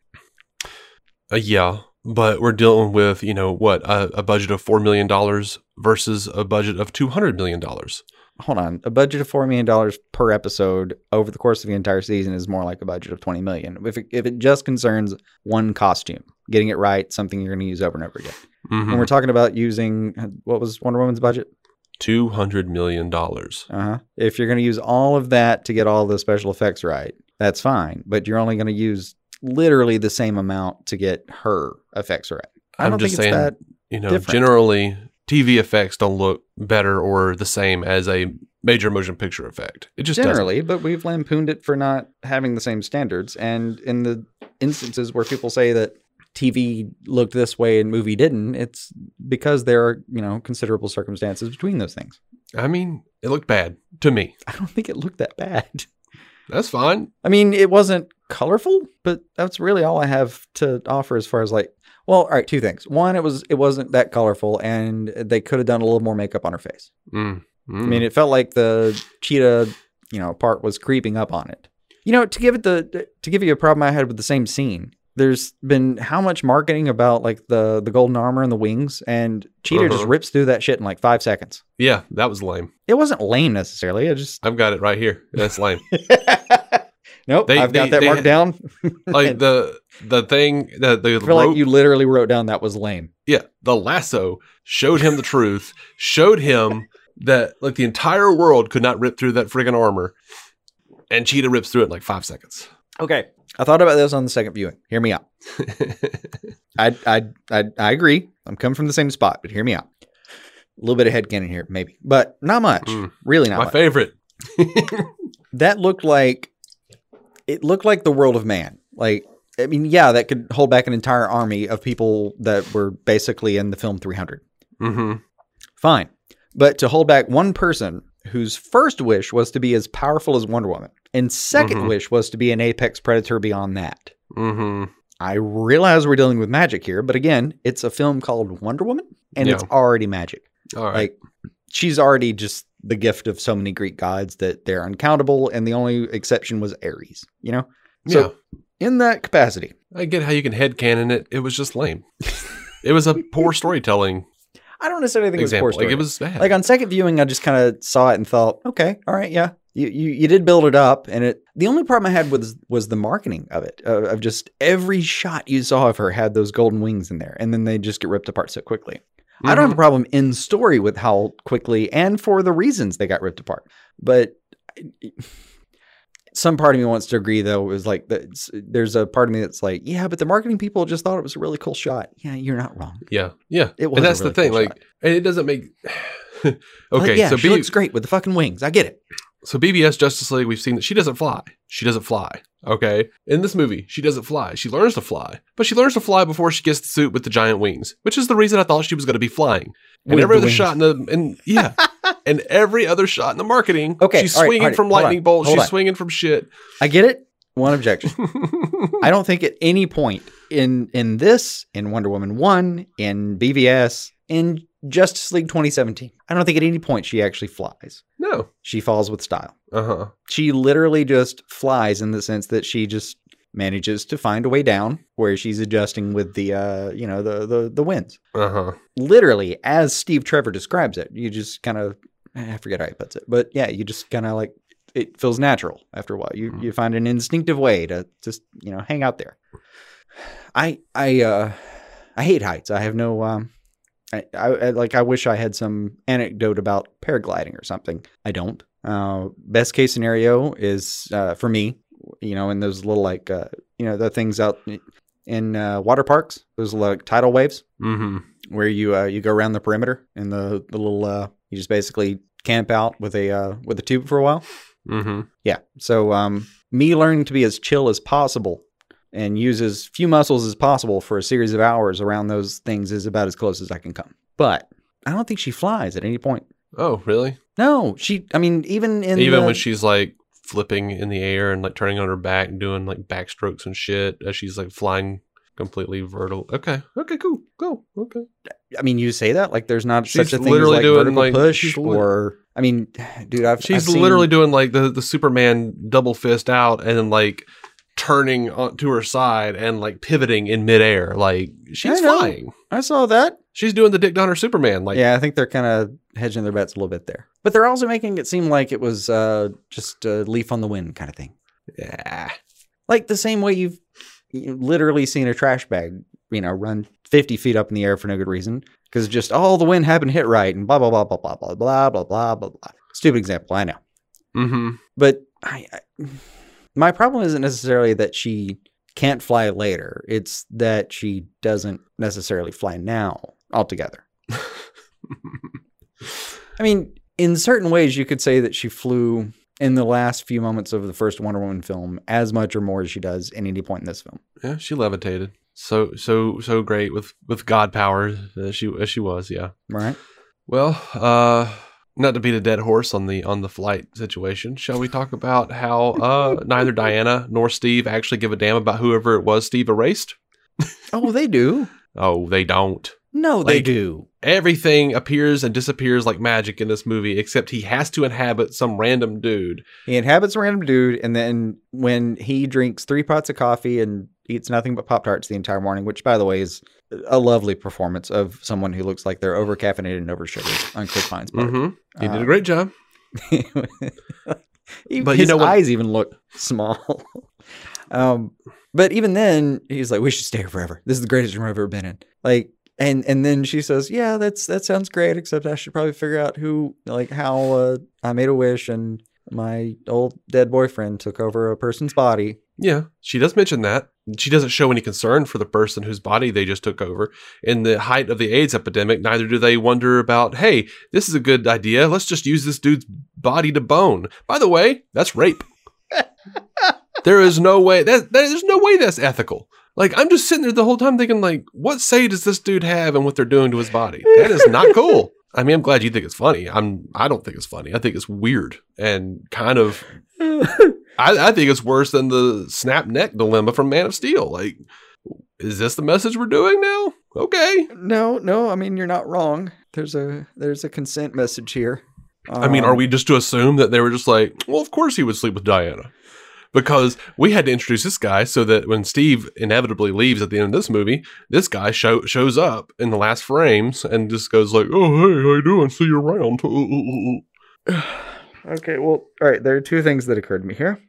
Uh, yeah, but we're dealing with you know what a, a budget of four million dollars versus a budget of two hundred million dollars. Hold on, a budget of four million dollars per episode over the course of the entire season is more like a budget of twenty million. If it, if it just concerns one costume, getting it right, something you're going to use over and over again. Mm-hmm. When we're talking about using what was Wonder Woman's budget? Two hundred million dollars. Uh huh. If you're going to use all of that to get all the special effects right, that's fine. But you're only going to use literally the same amount to get her effects right. I I'm just think saying, that. You know, different. generally TV effects don't look better or the same as a major motion picture effect. It just doesn't. Generally, but we've lampooned it for not having the same standards. And in the instances where people say that TV looked this way and movie didn't, it's because there are, you know, considerable circumstances between those things. I mean, it looked bad to me. I don't think it looked that bad. That's fine. I mean, it wasn't colorful, but that's really all I have to offer as far as like. Well, all right, two things. One, it was it wasn't that colorful, and they could have done a little more makeup on her face. Mm. I mean, it felt like the cheetah, you know, part was creeping up on it. You know, to give it the to give you a problem I had with the same scene. There's been how much marketing about like the the golden armor and the wings, and cheetah just Uh-huh. rips through that shit in like five seconds. yeah, that was lame. It wasn't lame necessarily. I just I've got it right here. That's lame. *laughs* nope. They- I've got they- that marked down. *laughs* like the the thing that the I feel rope, like you literally wrote down that was lame. yeah the lasso showed him the truth showed him that like the entire world could not rip through that friggin' armor and cheetah rips through it in like five seconds Okay. I thought about this on the second viewing. Hear me out. *laughs* I I I, I agree. I'm coming from the same spot, but hear me out. A little bit of headcanon here, maybe, but not much. Mm. Really not my much. favorite *laughs* that looked like it looked like the world of man. Like I mean, yeah, that could hold back an entire army of people that were basically in the film 300. hmm Fine. But to hold back one person whose first wish was to be as powerful as Wonder Woman, and 2nd Mhm. wish was to be an apex predator beyond that. hmm I realize we're dealing with magic here, but again, it's a film called Wonder Woman, and it's already magic. all right Like she's already just the gift of so many Greek gods that they're uncountable, and the only exception was Ares. You know, so yeah. in that capacity, i get how you can headcanon it. It was just lame. It was a poor storytelling *laughs* I don't necessarily think example it was poor like it was bad. Like on second viewing, I just kind of saw it and thought, okay, all right, yeah, you, you you did build it up, and it. The only problem I had was was the marketing of it, uh, of just every shot you saw of her had those golden wings in there, and then they just get ripped apart so quickly. I don't have a Mhm. problem in story with how quickly and for the reasons they got ripped apart, but. *sighs* Some part of me wants to agree, though. Was like, there's a part of me that's like, yeah, but the marketing people just thought it was a really cool shot. Yeah, you're not wrong. yeah yeah It was and that's really the thing cool like shot. and it doesn't make *sighs* okay Like, yeah, so she B- looks great with the fucking wings. I get it. So BVS Justice League, we've seen that she doesn't fly. She doesn't fly. Okay. In this movie, she doesn't fly. She learns to fly, but she learns to fly before she gets the suit with the giant wings, which is the reason I thought she was going to be flying. And With every the other wings. shot in the and yeah, *laughs* and every other shot in the marketing, Okay, she's right, swinging right, from on, lightning bolts. She's on. swinging from shit. I get it. One objection. *laughs* I don't think at any point in in this, in Wonder Woman one, in BVS, in Justice League 2017, I don't think at any point she actually flies. no. She falls with style. Uh huh. She literally just flies in the sense that she just manages to find a way down where she's adjusting with the uh you know the the the winds. Uh huh. Literally, as Steve Trevor describes it, you just kind of I forget how he puts it, but yeah, you just kind of like it feels natural after a while. You you find an instinctive way to just you know hang out there. I I uh I hate heights. I have no um. I, I, I like. I wish I had some anecdote about paragliding or something. I don't. Uh, best case scenario is uh, for me, you know, in those little like uh, you know the things out in uh, water parks. Those like tidal waves Mm-hmm. where you uh, you go around the perimeter and the the little uh, you just basically camp out with a uh, with a tube for a while. Mm-hmm. Yeah. So um, me learning to be as chill as possible and use as few muscles as possible for a series of hours around those things is about as close as I can come. But I don't think she flies at any point. Oh, really? No, she. I mean, even in Even the- when she's like flipping in the air and like turning on her back and doing like backstrokes and shit as she's like flying completely vertical. Okay. Okay. Cool. Go. Okay. I mean, you say that like there's not She's such a thing literally as like doing, vertical like- push or. I mean, *sighs* dude, I've She's I've seen- literally doing like the the Superman double fist out and then like turning on to her side and like pivoting in midair. Like she's I flying. I saw that. She's doing the Dick Donner Superman. Like yeah, I think they're kind of hedging their bets a little bit there, but they're also making it seem like it was uh, just a leaf on the wind kind of thing. yeah. like the same way you've literally seen a trash bag, you know, run 50 feet up in the air for no good reason because just all the wind happened hit right and blah blah blah blah blah blah blah blah blah blah blah. Stupid example, I know, Mm-hmm. but I, I my problem isn't necessarily that she can't fly later; it's that she doesn't necessarily fly now altogether. I mean, in certain ways, you could say that she flew in the last few moments of the first Wonder Woman film as much or more as she does at any point in this film. yeah, she levitated. So so so great with with God power as she as she was. Yeah. Right? Well, uh, not to beat a dead horse on the on the flight situation, shall we talk about how uh, neither Diana nor Steve actually give a damn about whoever it was Steve erased? Oh, they do. *laughs* Oh, they don't. No, they Like- do. Everything appears and disappears like magic in this movie, except he has to inhabit some random dude. He inhabits a random dude, and then when he drinks three pots of coffee and eats nothing but Pop Tarts the entire morning, which, by the way, is a lovely performance of someone who looks like they're over caffeinated and over sugared on Chris Pine's part. Mm-hmm. He did a great job. *laughs* But you his know what- eyes even look small. *laughs* um, but even then, he's like, "We should stay here forever. This is the greatest room I've ever been in." Like, and and then she says, "Yeah, that's that sounds great. Except I should probably figure out who, like, how uh, I made a wish and my old dead boyfriend took over a person's body." Yeah, she does mention that. She doesn't show any concern for the person whose body they just took over. In the height of the AIDS epidemic, neither do they wonder about, hey, this is a good idea. Let's just use this dude's body to bone. By the way, that's rape. *laughs* there is no way that there's no way that's ethical. Like I'm just sitting there the whole time thinking, like, what say does this dude have and what they're doing to his body? That is not cool. I mean, I'm glad you think it's funny. I'm I don't think it's funny. I think it's weird and kind of *laughs* I, I think it's worse than the snap neck dilemma from Man of Steel. Like, is this the message we're doing now? Okay. no, no. I mean, you're not wrong. There's a there's a consent message here. I mean, are Um, we just to assume that they were just like, well, of course he would sleep with Diana? Because we had to introduce this guy so that when Steve inevitably leaves at the end of this movie, this guy show, shows up in the last frames and just goes like, "Oh, hey, how you doing? See you around." *sighs* Okay, well, all right. There are two things that occurred to me here.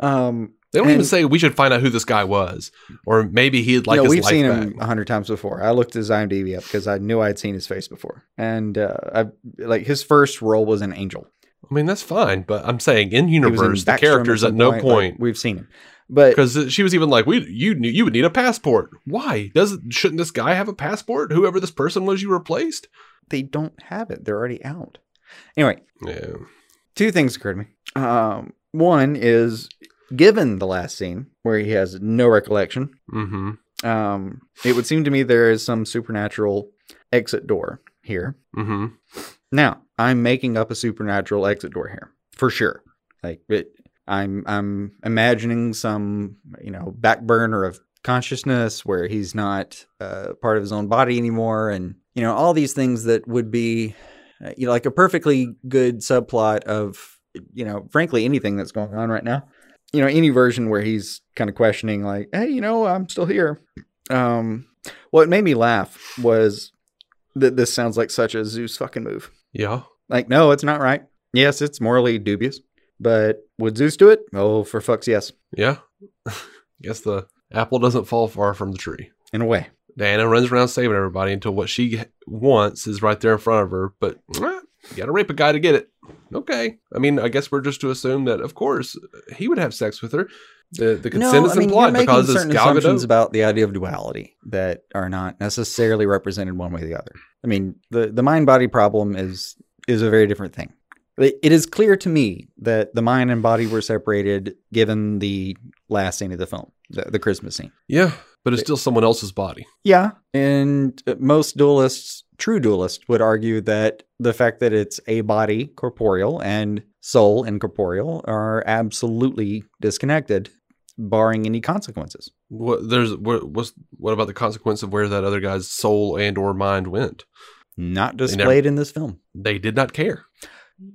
Um, They don't even say we should find out who this guy was, or maybe he'd like no, his we've life seen back. him a hundred times before. I looked his IMDb up because I knew I'd seen his face before, and uh, I like his first role was an Angel. I mean, that's fine, but I'm saying in was in universe, the characters at no like, point we've seen him, but because she was even like, "We, you, you would need a passport. Why doesn't shouldn't this guy have a passport? Whoever this person was, you replaced." they don't have it. They're already out. Anyway, Yeah, two things occurred to me. Um, one is given the last scene where he has no recollection, mm-hmm, um, it would seem to me there is some supernatural exit door here. mm-hmm. Now, I'm making up a supernatural exit door here for sure. Like it, I'm I'm imagining some, you know, back burner of consciousness where he's not uh, part of his own body anymore. And you know all these things that would be uh, you know like a perfectly good subplot of you know frankly anything that's going on right now. You know any version where he's kind of questioning like hey you know i'm still here. Um what made me laugh was that this sounds like such a zeus fucking move Yeah, like, no, it's not right. Yes, it's morally dubious, but would Zeus do it? Oh, for fuck's yes, yeah. *laughs* Guess the apple doesn't fall far from the tree. in a way. Diana runs around saving everybody until what she wants is right there in front of her. But eh, you got to rape a guy to get it. Okay. I mean, I guess we're just to assume that, of course, he would have sex with her. The the consent is implied you're because making it's certain assumptions about the idea of duality that are not necessarily represented one way or the other. I mean, the the mind body problem is is a very different thing. It it is clear to me that the mind and body were separated given the last scene of the film, the, the Christmas scene. yeah, but it's still someone else's body. Yeah, and uh, most dualists, true dualists, would argue that the fact that it's a body, corporeal, and soul, incorporeal, are absolutely disconnected, barring any consequences. What there's what what's what about the consequence of where that other guy's soul and or mind went? Not never- displayed in this film. They did not care.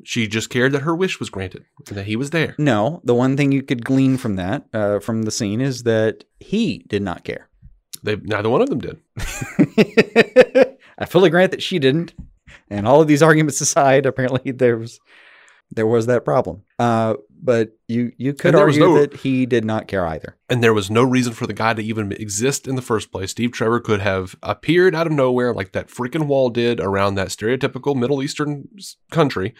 She just cared that her wish was granted and that he was there. No, the one thing you could glean from that, uh, from the scene, is that he did not care. They neither one of them did. *laughs* I fully grant that she didn't. And all of these arguments aside, apparently there was there was that problem. Uh, but you you could And there was argue no- that he did not care either. And there was no reason for the guy to even exist in the first place. Steve Trevor could have appeared out of nowhere like that freaking wall did around that stereotypical Middle Eastern country.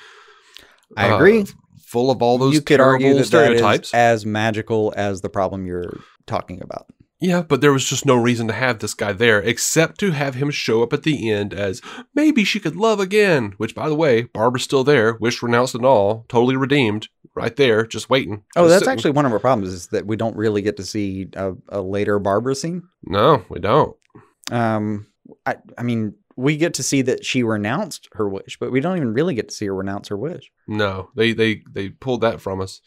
I uh, agree. full of all those you could argue terrible that stereotypes. as magical as the problem you're talking about. Yeah, but there was just no reason to have this guy there except to have him show up at the end as maybe she could love again. Which, by the way, Barbara's still there, wish renounced and all, totally redeemed, right there, just waiting. Oh, just that's sitting. actually one of our problems is that we don't really get to see a, a later Barbara scene. no, we don't. Um, I, I mean, we get to see that she renounced her wish, but we don't even really get to see her renounce her wish. No, they they they pulled that from us.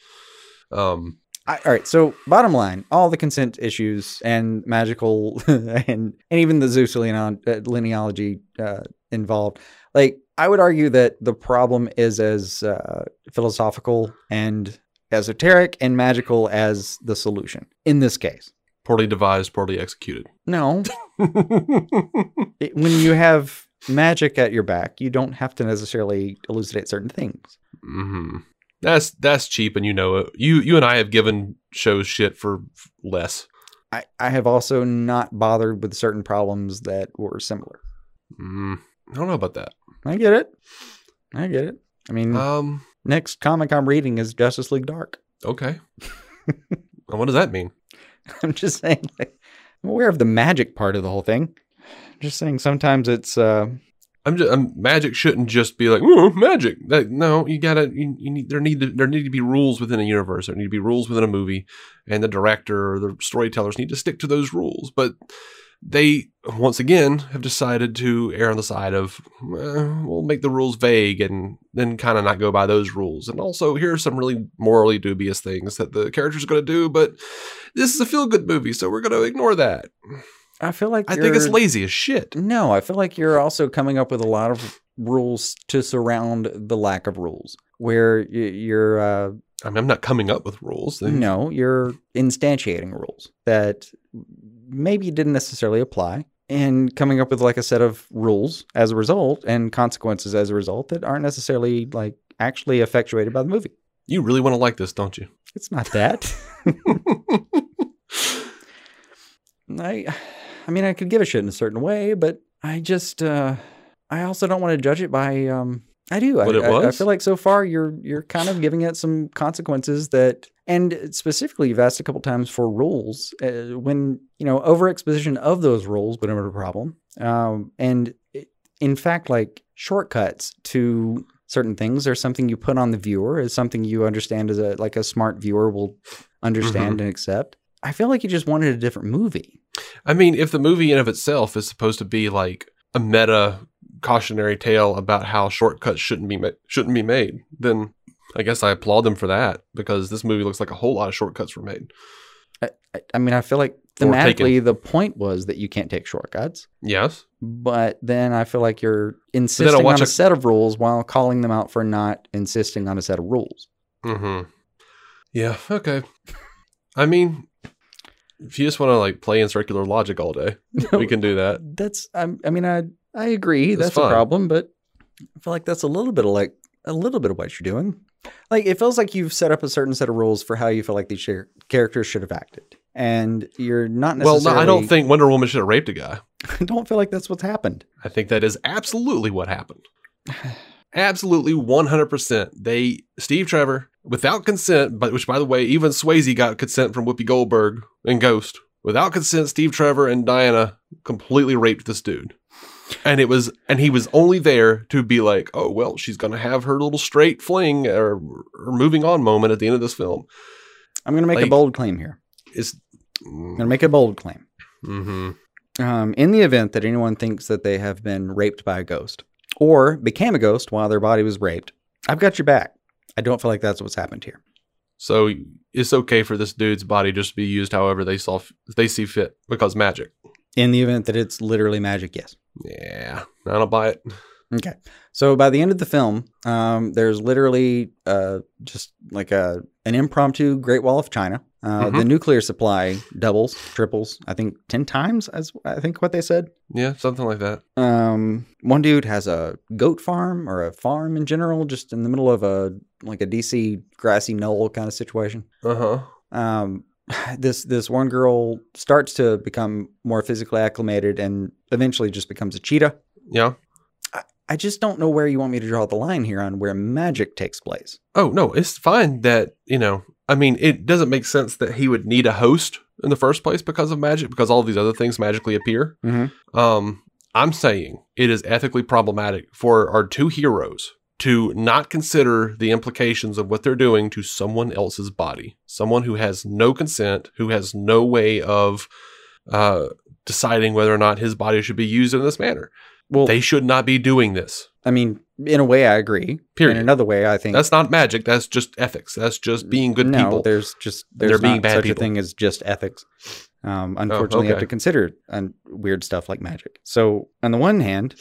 Um, I, all right. So, bottom line, all the consent issues and magical *laughs* and and even the Zeus uh, lineology uh, involved, like I would argue that the problem is as uh, philosophical and esoteric and magical as the solution in this case. poorly devised, poorly executed. No, *laughs* it- when you have magic at your back, you don't have to necessarily elucidate certain things. hmm That's that's cheap, and you know it. You you and I have given shows shit for less. I, I have also not bothered with certain problems that were similar. Mm, I don't know about that. I get it. I get it. I mean, Um, next comic I'm reading is Justice League Dark. *laughs* okay. And what does that mean? I'm just saying, like, I'm aware of the magic part of the whole thing. I'm just saying sometimes it's, uh, I'm just I'm, magic shouldn't just be like Ooh, magic. That, no, you gotta you, you need there need to there need to be rules within a universe. There need to be rules within a movie, and the director or the storytellers need to stick to those rules. But they once again have decided to err on the side of eh, we'll make the rules vague and then kind of not go by those rules. And also here are some really morally dubious things that the characters are going to do, but this is a feel good movie, so we're going to ignore that. I feel like I think it's lazy as shit. No, I feel like you're also coming up with a lot of rules to surround the lack of rules, where you're, uh, I mean, I'm not coming up with rules. No, you're instantiating rules that maybe didn't necessarily apply and coming up with like a set of rules as a result and consequences as a result that aren't necessarily like actually effectuated by the movie. You really want to like this, don't you? It's not that. *laughs* I I mean I could give a shit in a certain way, but I just uh I also don't want to judge it by um I do. I, What it I- I, feel like so far you're you're kind of giving it some consequences that and specifically you've asked a couple times for rules uh, when you know over exposition of those rules would have a problem. Um and it, in fact like shortcuts to certain things are something you put on the viewer is something you understand as a like a smart viewer will understand and accept. I feel like you just wanted a different movie. I mean, if the movie in of itself is supposed to be like a meta cautionary tale about how shortcuts shouldn't be ma- shouldn't be made, then I guess I applaud them for that because this movie looks like a whole lot of shortcuts were made. I, I mean, I feel like thematically the point was that you can't take shortcuts, Yes, but then I feel like you're insisting on a a- set of rules while calling them out for not insisting on a set of rules. Mm-hmm. Yeah. Okay. I mean, if you just want to like play in circular logic all day, *laughs* we can do that. That's I, I mean I I agree That's that's, a problem, but I feel like that's a little bit of like a little bit of what you're doing. Like it feels like you've set up a certain set of rules for how you feel like these char- characters should have acted, and you're not Well, necessarily. no, I don't think Wonder Woman should have raped a guy. I *laughs* don't feel like that's what's happened. I think that is absolutely what happened. *sighs* Absolutely 100%. They Steve Trevor without consent, but which by the way, even Swayze got consent from Whoopi Goldberg and Ghost. Without consent, Steve Trevor and Diana completely raped this dude. And it was and he was only there to be like, oh well, she's gonna have her little straight fling or, or moving on moment at the end of this film. I'm going to make a bold claim here. It's I'm going to make a bold claim. mm-hmm. Um, in the event that anyone thinks that they have been raped by a ghost or became a ghost while their body was raped, I've got your back. I don't feel like that's what's happened here. So it's okay for this dude's body just to be used however they saw they see fit because magic. In the event that it's literally magic, yes. Yeah, I don't buy it. Okay. So by the end of the film, um, there's literally uh, just like a an impromptu Great Wall of China. Uh, Mhm. The nuclear supply doubles, triples. I think ten times, as I think what they said. Yeah, something like that. Um, one dude has a goat farm or a farm in general, just in the middle of a like a DC grassy knoll kind of situation. Uh huh. Um, *sighs* this this one girl starts to become more physically acclimated and eventually just becomes a cheetah. Yeah. I just don't know where you want me to draw the line here on where magic takes place. Oh no, it's fine that you know. I mean, it doesn't make sense that he would need a host in the first place because of magic, because all these other things magically appear. Mm-hmm. Um, I'm saying it is ethically problematic for our two heroes to not consider the implications of what they're doing to someone else's body, someone who has no consent, who has no way of uh, deciding whether or not his body should be used in this manner. Well, They should not be doing this. I mean, in a way, I agree. Period. In another way, I think That's not magic. That's just ethics. That's just being good no, people. there's just They're there's being not bad such people. Oh, a thing as just ethics. Um, unfortunately, you have to consider uh, weird stuff like magic. So, on the one hand,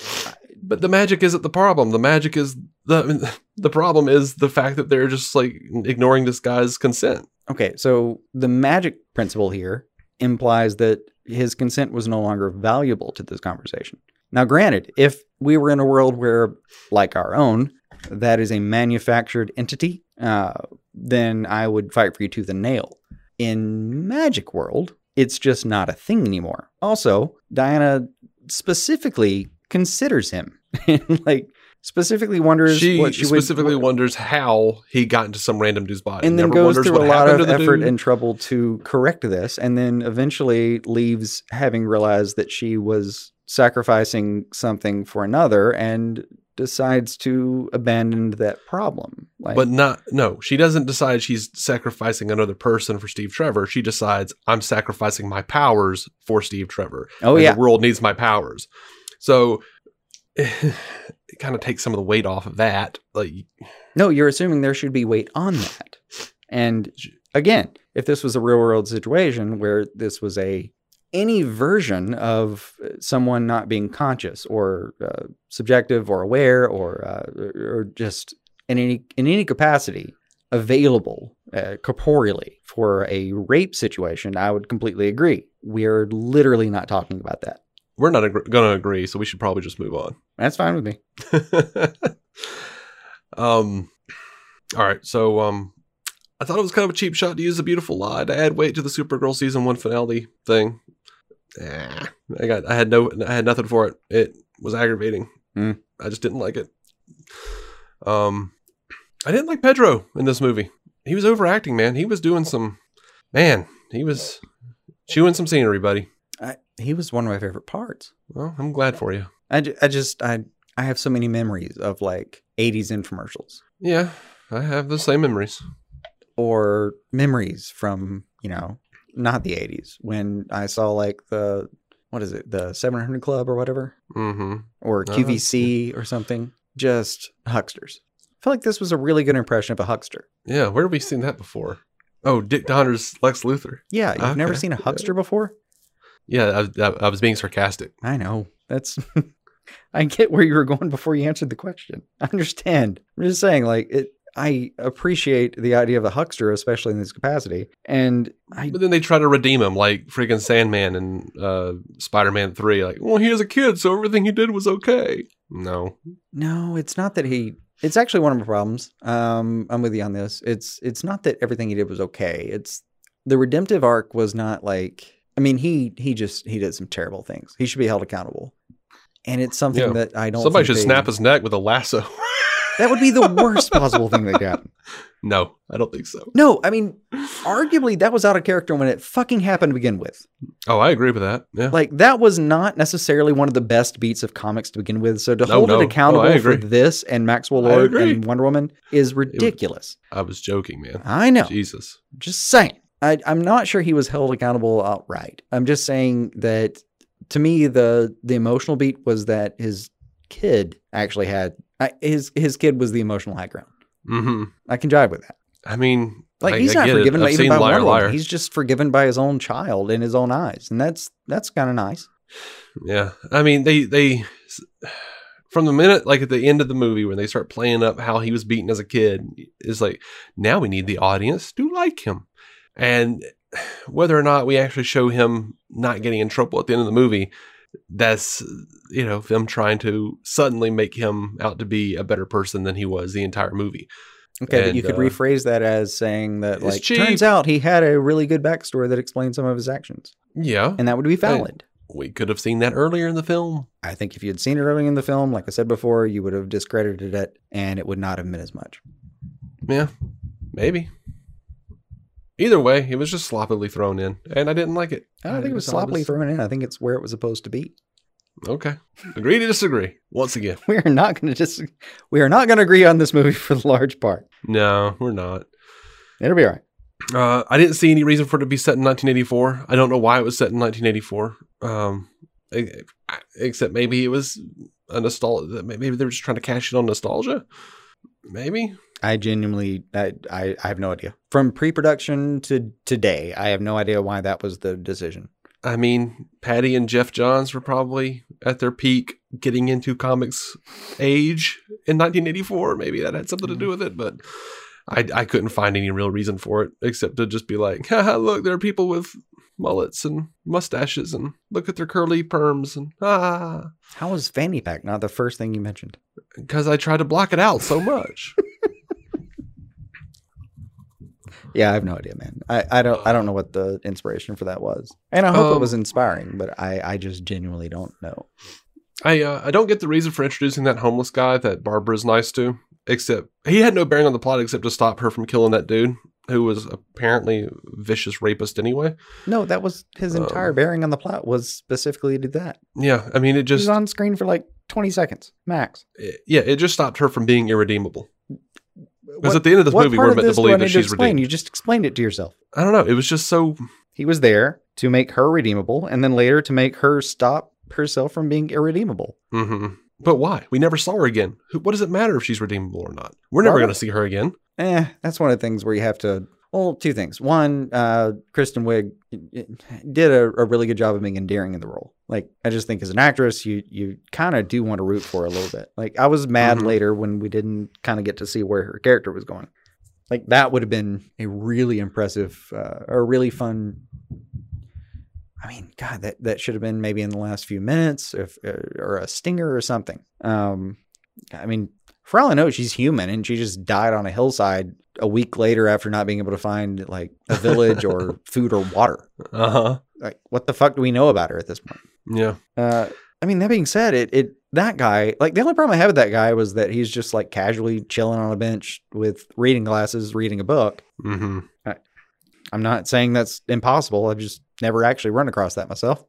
But the magic isn't the problem. The magic is the *laughs* the problem is the fact that they're just like ignoring this guy's consent. Okay, so the magic principle here implies that his consent was no longer valuable to this conversation. Now, granted, if we were in a world where, like our own, that is a manufactured entity, uh, then I would fight for you tooth and nail. In magic world, it's just not a thing anymore. Also, Diana specifically considers him, *laughs* like specifically wonders She, what she would- specifically wonders how he got into some random dude's body. and then Never goes through a lot of effort dude. and trouble to correct this and then eventually leaves having realized that she was sacrificing something for another and decides to abandon that problem like but not no. She doesn't decide she's sacrificing another person for Steve Trevor. She decides I'm sacrificing my powers for Steve Trevor. oh and yeah the world needs my powers. So it kind of takes some of the weight off of that. Like no you're assuming there should be weight on that and again if this was a real world situation where this was a any version of someone not being conscious or uh, subjective or aware or uh, or just in any in any capacity available uh, corporeally for a rape situation, I would completely agree. We are literally not talking about that. We're not ag- going to agree, so we should probably just move on. That's fine with me. *laughs* um, all right. So, um, I thought it was kind of a cheap shot to use a beautiful lie to add weight to the Supergirl season one finale thing. Ah, I got, I had no, I had nothing for it. It was aggravating. Hmm. I just didn't like it. Um, I didn't like Pedro in this movie. He was overacting, man. He was doing some, man. He was chewing some scenery, buddy. He was one of my favorite parts. Well, I'm glad for you. I, ju- I just I I have so many memories of like 80s infomercials Yeah, I have the same memories. or memories from, you know, not the 80s when I saw like the what is it? The 700 Club or whatever Mm-hmm. or Oh, QVC or something. Just hucksters. I feel like this was a really good impression of a huckster. Yeah, where have we seen that before? Oh, Dick Donner's Lex Luthor. Yeah, you've never Okay. seen a huckster before? Yeah, I, I, I was being sarcastic. I know. That's *laughs* I get where you were going before you answered the question. I understand. I'm just saying, like it I appreciate the idea of a huckster, especially in this capacity. And I But then they try to redeem him, like freaking Sandman and uh, Spider Man 3. Like, well, he was a kid, so everything he did was okay. No. no, it's not that he it's actually one of my problems. Um, I'm with you on this. It's it's not that everything he did was okay. It's the redemptive arc was not like I mean, he he just he did some terrible things. He should be held accountable. And it's something Yeah. that I don't Somebody should they- snap his neck with a lasso. That would be the *laughs* worst possible thing they done. No, I don't think so. No, I mean, arguably that was out of character when it fucking happened to begin with. Oh, I agree with that. Yeah. Like that was not necessarily one of the best beats of comics to begin with. So to No, hold no. it Oh, accountable I for this and Maxwell Lord and Wonder Woman is ridiculous. I was joking, man. I know. Jesus. Just saying. I, I'm not sure he was held accountable outright. I'm just saying that to me the the emotional beat was that his kid actually had I, his his kid was the emotional high ground. hmm I can jive with that. I mean, Like I- he's I not forgiven by even by Liar Liar. He's just forgiven by his own child in his own eyes, and that's that's kind of nice. Yeah, I mean they they from the minute like at the end of the movie when they start playing up how he was beaten as a kid is like now we need the audience to like him, and whether or not we actually show him not getting in trouble at the end of the movie, that's you know them trying to suddenly make him out to be a better person than he was the entire movie. Okay, but you could uh, rephrase that as saying that like cheap. turns out he had a really good backstory that explains some of his actions, Yeah, and that would be valid. we could have seen that earlier in the film. I think if you had seen it early in the film, like I said before, you would have discredited it, and it would not have been as much. Yeah, maybe. Either way, it was just sloppily thrown in, and I didn't like it. I don't think it was sloppily thrown in. I think it's where it was supposed to be. Okay, agree to disagree once again. *laughs* We are not going to just we are not going to agree on this movie for the large part. No, we're not. It'll be all right. Uh, I didn't see any reason for it to be set in 1984. I don't know why it was set in 1984. Um, except maybe it was a nostalgia. Maybe they were just trying to cash in on nostalgia. Maybe. I genuinely, I, I, I have no idea. From pre-production to today, I have no idea why that was the decision. I mean, Patty and Geoff Johns were probably at their peak getting into comics age in 1984. Maybe that had something to do with it, but I, I couldn't find any real reason for it except to just be like, Haha, look, there are people with mullets and mustaches and look at their curly perms and ah, How was Fanny Pack not the first thing you mentioned? because I tried to block it out so much. *laughs* Yeah, I have no idea, man. I, I don't I don't know what the inspiration for that was, and I hope it Um, was inspiring, but I, I just genuinely don't know. I uh, I don't get the reason for introducing that homeless guy that Barbara's nice to, except he had no bearing on the plot except to stop her from killing that dude who was apparently vicious rapist anyway. No, that was his Um, entire bearing on the plot was specifically to that. Yeah, I mean it He was just on screen for like twenty seconds max. it- yeah, it just stopped her from being irredeemable. Because at the end of this movie, we're meant to this do I believe that she's explain? redeemed. You just explained it to yourself. I don't know. It was just so He was there to make her redeemable, and then later to make her stop herself from being irredeemable. hmm But why? We never saw her again. What does it matter if she's redeemable or not? We're never going to see her again. Eh, that's one of the things where you have to. Well, two things. One, uh, Kristen Wiig did a, a really good job of being endearing in the role. Like, I just think as an actress, you you kind of do want to root for a little bit. Like, I was mad Mhm. later when we didn't kind of get to see where her character was going. Like, that would have been a really impressive, uh, or really fun. I mean, God, that that should have been maybe in the last few minutes, if uh, or a stinger or something. Um, I mean, for all I know, she's human and she just died on a hillside a week later after not being able to find like a *laughs* village or food or water. Uh huh. Like, what the fuck do we know about her at this point? Yeah. Uh, I mean, that being said, it it that guy like the only problem I had with that guy was that he's just like casually chilling on a bench with reading glasses, reading a book. hmm I'm not saying that's impossible. I've just never actually run across that myself.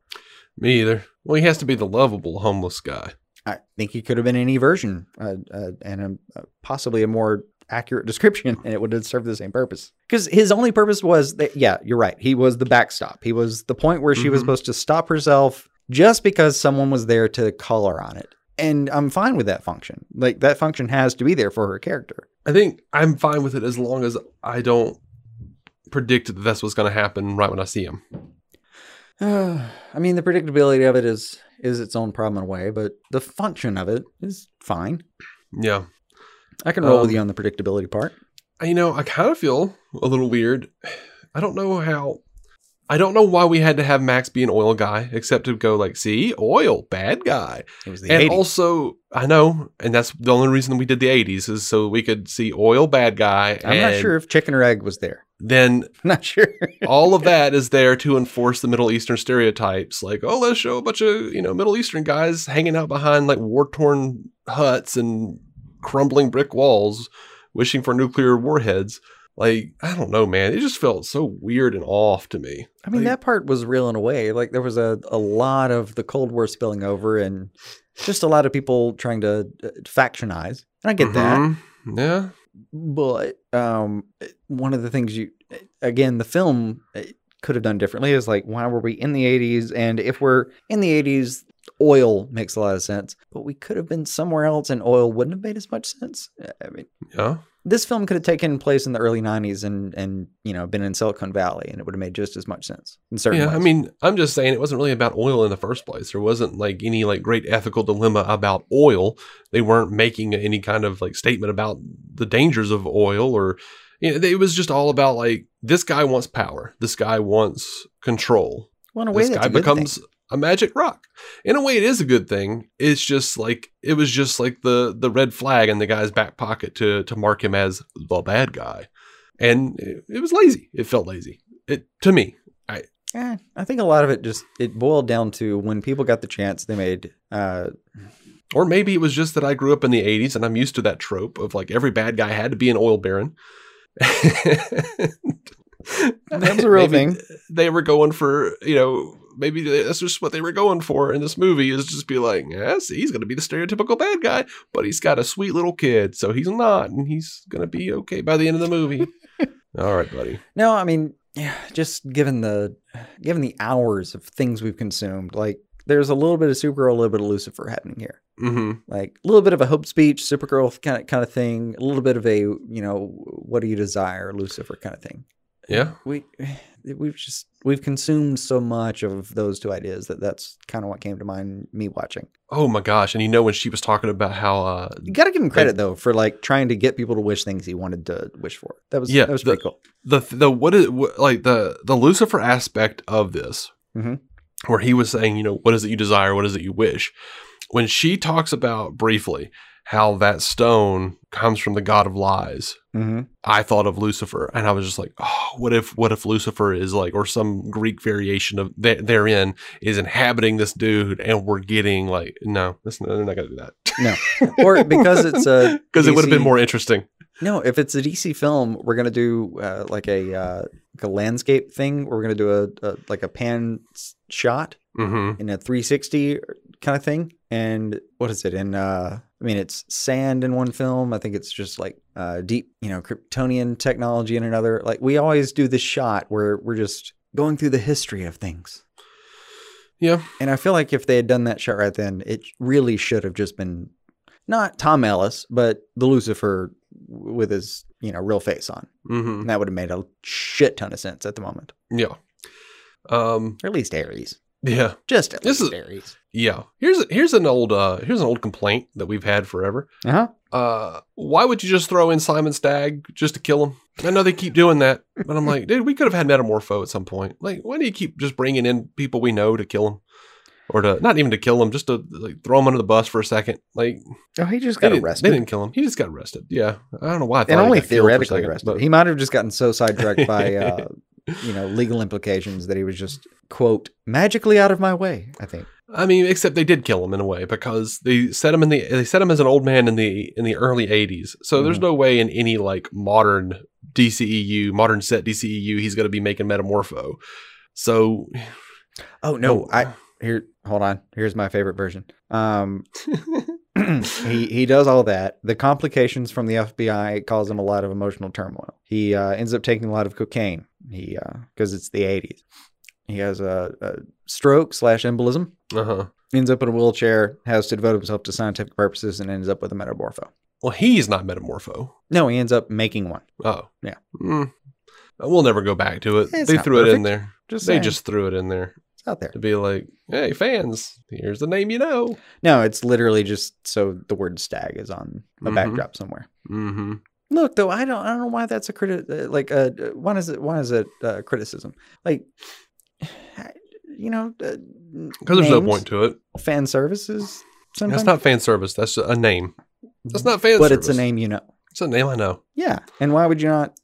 Me either. Well, he has to be the lovable homeless guy. I think he could have been any version, uh, uh, and a, uh, possibly a more accurate *laughs* description, and it would have served the same purpose. Because his only purpose was that, yeah, you're right. He was the backstop. He was the point where she was Mhm. supposed to stop herself just because someone was there to call her on it. And I'm fine with that function. Like that function has to be there for her character. I think I'm fine with it as long as I don't predict that that's what's going to happen right when I see him. *sighs* I mean, the predictability of it is is its own problem in a way, but the function of it is fine. Yeah. I can roll with Um, you on the predictability part. You know, I kind of feel a little weird. *sighs* I don't know how. I don't know why we had to have Max be an oil guy, except to go like, see, oil, bad guy. It was the and 80s. also, I know, and that's the only reason we did the 80s is so we could see oil, bad guy. I'm not sure if chicken or egg was there. Then *laughs* not sure. all of *laughs* that is there to enforce the Middle Eastern stereotypes. Like, oh, let's show a bunch of, you know, Middle Eastern guys hanging out behind like war torn huts and crumbling brick walls wishing for nuclear warheads. Like, I don't know, man. It just felt so weird and off to me. I mean, Like- that part was real in a way. Like there was a, a lot of the Cold War spilling over and just a lot of people trying to uh, factionize. And I get that. Mhm. Yeah. But um, one of the things you, again, the film uh, could have done differently is like, why were we in the 80s? And if we're in the 80s, oil makes a lot of sense. But we could have been somewhere else and oil wouldn't have made as much sense. I mean, Yeah. This film could have taken place in the early 90s and, and you know, been in Silicon Valley and it would have made just as much sense in certain Yeah, ways. I mean, I'm just saying it wasn't really about oil in the first place. There wasn't like any like great ethical dilemma about oil. They weren't making any kind of like statement about the dangers of oil or you know, it was just all about like this guy wants power. This guy wants control. well, in a way, This guy good thing. A magic rock. In a way it is a good thing. It's just like it was just like the the red flag in the guy's back pocket to to mark him as the bad guy. And it, it was lazy. It felt lazy. It to me. Eh, I think a lot of it just it boiled down to when people got the chance, they made. Uh, Or maybe it was just that I grew up in the 80s and I'm used to that trope of like every bad guy had to be an oil baron. *laughs* That was a real Maybe thing. They were going for, you know, maybe that's just what they were going for in this movie is just be like, yes, he's going to be the stereotypical bad guy, but he's got a sweet little kid, so he's not, and he's going to be okay by the end of the movie. *laughs* All right, buddy. no, I mean, yeah, just given the given the hours of things we've consumed, like there's a little bit of Supergirl, a little bit of Lucifer happening here. hmm Like a little bit of a hope speech, Supergirl kind of kind of thing, a little bit of a you know what do you desire, Lucifer kind of thing. Yeah. we we've just we've consumed so much of those two ideas that that's kind of what came to mind me watching. Oh my gosh. And you know, when she was talking about how, uh, You got to give him credit though for like trying to get people to wish things he wanted to wish for. That was Yeah, that was the- pretty cool. the the what is what, like the the Lucifer aspect of this, Mhm. where he was saying, you know, what is it you desire, what is it you wish. When she talks about briefly how that stone comes from the god of lies, Mm-hmm. I thought of Lucifer, and I was just like, oh, what if what if Lucifer is like, or some Greek variation of th- therein is inhabiting this dude, and we're getting like, no, that's, they're not gonna do that No, or because it's a *laughs* because it would have been more interesting. No, if it's a DC film, we're gonna do uh, like a uh, like a landscape thing. We're gonna do a, a like a pan shot hmm in a 360 kind of thing. And what is it in? Uh, I mean, it's sand in one film. I think it's just like uh, deep, you know, Kryptonian technology in another. Like we always do this shot where we're just going through the history of things. Yeah, And I feel like if they had done that shot right then, it really should have just been not Tom Ellis, but the Lucifer with his, you know, real face on. hmm And that would have made a shit ton of sense at the moment. yeah, um, Or at least Ares. yeah. Just at This least is- Ares. Yeah. Here's here's an old uh here's an old complaint that we've had forever. Uh-huh. Uh why would you just throw in Simon Stagg just to kill him? I know they keep doing that, but I'm like, dude, we could have had Metamorpho at some point. Like, why do you keep just bringing in people we know to kill him? Or to not even to kill him, just to like throw him under the bus for a second. Like Oh, he just they got didn't, arrested. they didn't kill him. He just got arrested. Yeah, I don't know why. I thought and only got killed for a theoretically second, arrested. but- He might have just gotten so sidetracked by, *laughs* uh, you know, legal implications that he was just quote magically out of my way. I think. I mean, except they did kill him in a way because they set him in the they set him as an old man in the in the early '80s. So there's Mhm. no way in any like modern DCEU, modern set DCEU, he's going to be making Metamorpho. So Oh no, I here. Hold on. Here's my favorite version. Um, *laughs* *clears throat* he he does all that. The complications from the FBI cause him a lot of emotional turmoil. He uh, ends up taking a lot of cocaine. He because it's the '80s. He has a, a stroke slash embolism. uh huh. Ends up in a wheelchair. Has to devote himself to scientific purposes and ends up with a metamorpho. Well, he's not Metamorpho. No, he ends up making one. Oh, Yeah. Mm. We'll never go back to it. It's they threw it in there. Just they saying. just threw it in there it's out there. to be like, hey, fans, here's the name you know. No, it's literally just so the word stag is on a Mhm. backdrop somewhere. Mm-hmm. Look, though, I don't, I don't know why that's a criti- uh, like uh, uh, why is it, why is it uh, criticism? Like, you know, uh, Because there's no point to it. Fan services. Sometimes, That's not fan service. That's a name. That's not fan service. but service. it's a name you know. It's a name I know. Yeah, and why would you not?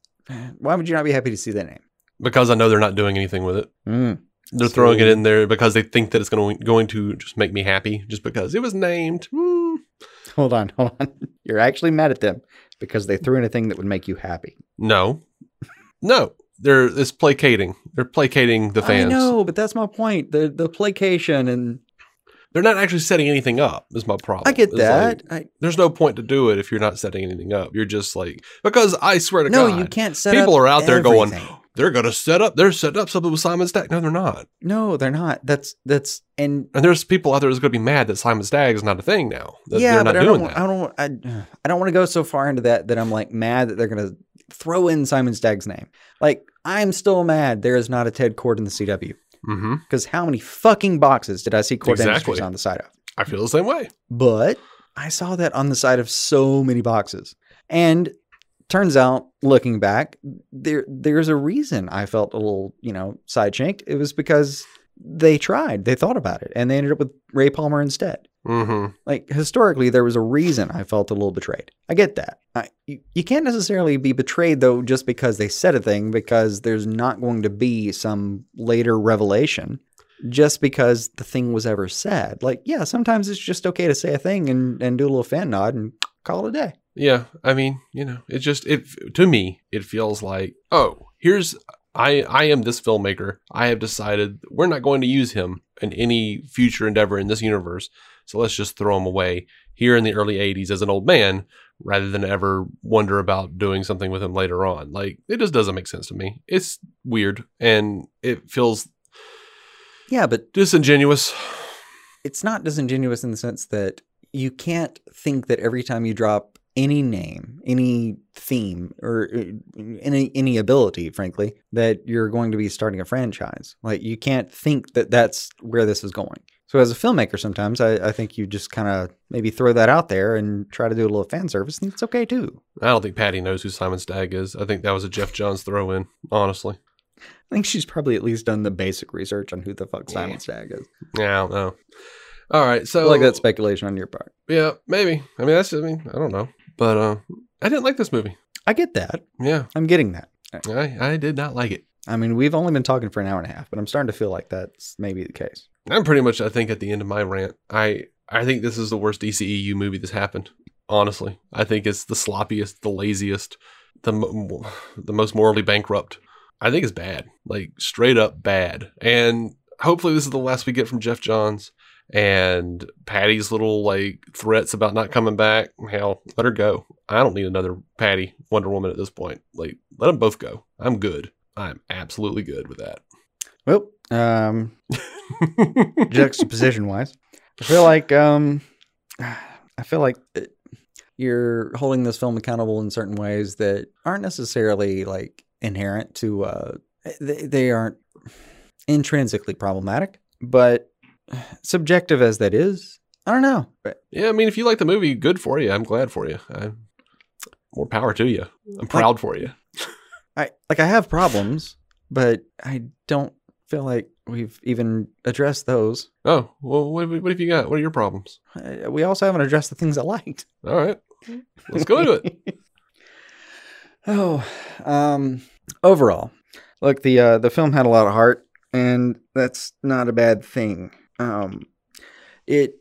Why would you not be happy to see that name? because I know they're not doing anything with it. Mm. They're So- throwing it in there because they think that it's going to, going to just make me happy, just because it was named. Hmm. Hold on, hold on. *laughs* You're actually mad at them. Because they threw in a thing that would make you happy. No, no, they're it's placating. They're placating the fans. I know, but that's my point. The the placation and They're not actually setting anything up. Is my problem. I get It's that. like, I, there's no point to do it if you're not setting anything up. You're just like because I swear to God. no, God, you can't set people are out there going, they're gonna set up. They're setting up something with Simon Stagg. No, they're not. No, they're not. That's that's and And there's people out there that's gonna be mad that Simon Stagg is not a thing now. Yeah, they're not but I don't. that. I don't. I, I don't want to go so far into that that I'm like mad that they're gonna throw in Simon Stagg's name. Like I'm still mad there is not a Ted Kord in the CW because mm-hmm. how many fucking boxes did I see Kord Exactly. Industries on the side of? I feel the same way. But I saw that on the side of so many boxes, and turns out, looking back, there there's a reason I felt a little you know side shanked. It was because they tried, they thought about it, and they ended up with Ray Palmer instead. hmm Like historically, there was a reason I felt a little betrayed. I get that. I, you, you can't necessarily be betrayed though just because they said a thing, because there's not going to be some later revelation just because the thing was ever said. Like, yeah, sometimes it's just okay to say a thing and, and do a little fan nod and call it a day. Yeah, I mean, you know, it just it to me it feels like oh, here's I I am this filmmaker. I have decided we're not going to use him in any future endeavor in this universe. So let's just throw him away here in the early 80s as an old man rather than ever wonder about doing something with him later on. Like it just doesn't make sense to me. It's weird and it feels Yeah, but disingenuous. it's not disingenuous in the sense that you can't think that every time you drop any name, any theme, or uh, any any ability, frankly, that you're going to be starting a franchise. Like you can't think that that's where this is going. So as a filmmaker, sometimes I, I think you just kind of maybe throw that out there and try to do a little fan service, and it's okay too. I don't think Patty knows who Simon Stagg is. I think that was a Geoff Johns throw in, honestly. I think she's probably at least done the basic research on who the fuck Simon Yeah. Stagg is. Yeah, I don't know. All right, so feel like that speculation on your part. Yeah, maybe. I mean, that's. I mean, I don't know, but uh, I didn't like this movie. I get that. Yeah, I'm getting that. I I did not like it. I mean, we've only been talking for an hour and a half, but I'm starting to feel like that's maybe the case. I'm pretty much. I think at the end of my rant, I I think this is the worst DCEU movie that's happened. Honestly, I think it's the sloppiest, the laziest, the mo- the most morally bankrupt. I think it's bad, like straight up bad. And hopefully, this is the last we get from Geoff Johns. And Patty's little like threats about not coming back. Hell, let her go. I don't need another Patty Wonder Woman at this point. Like, let them both go. I'm good. I'm absolutely good with that. Well, um, juxtaposition wise, I feel like um, I feel like you're holding this film accountable in certain ways that aren't necessarily like inherent to. Uh, they, they aren't intrinsically problematic, but subjective as that is, I don't know. Yeah, I mean, if you like the movie, good for you. I'm glad for you. I, more power to you. I'm proud for you. I like I have problems, but I don't feel like we've even addressed those. Oh, well, what, what have you got? What are your problems? Uh, We also haven't addressed the things I liked. All right, let's go into it. *laughs* oh, um, overall, look the uh, the film had a lot of heart, and that's not a bad thing. Um, it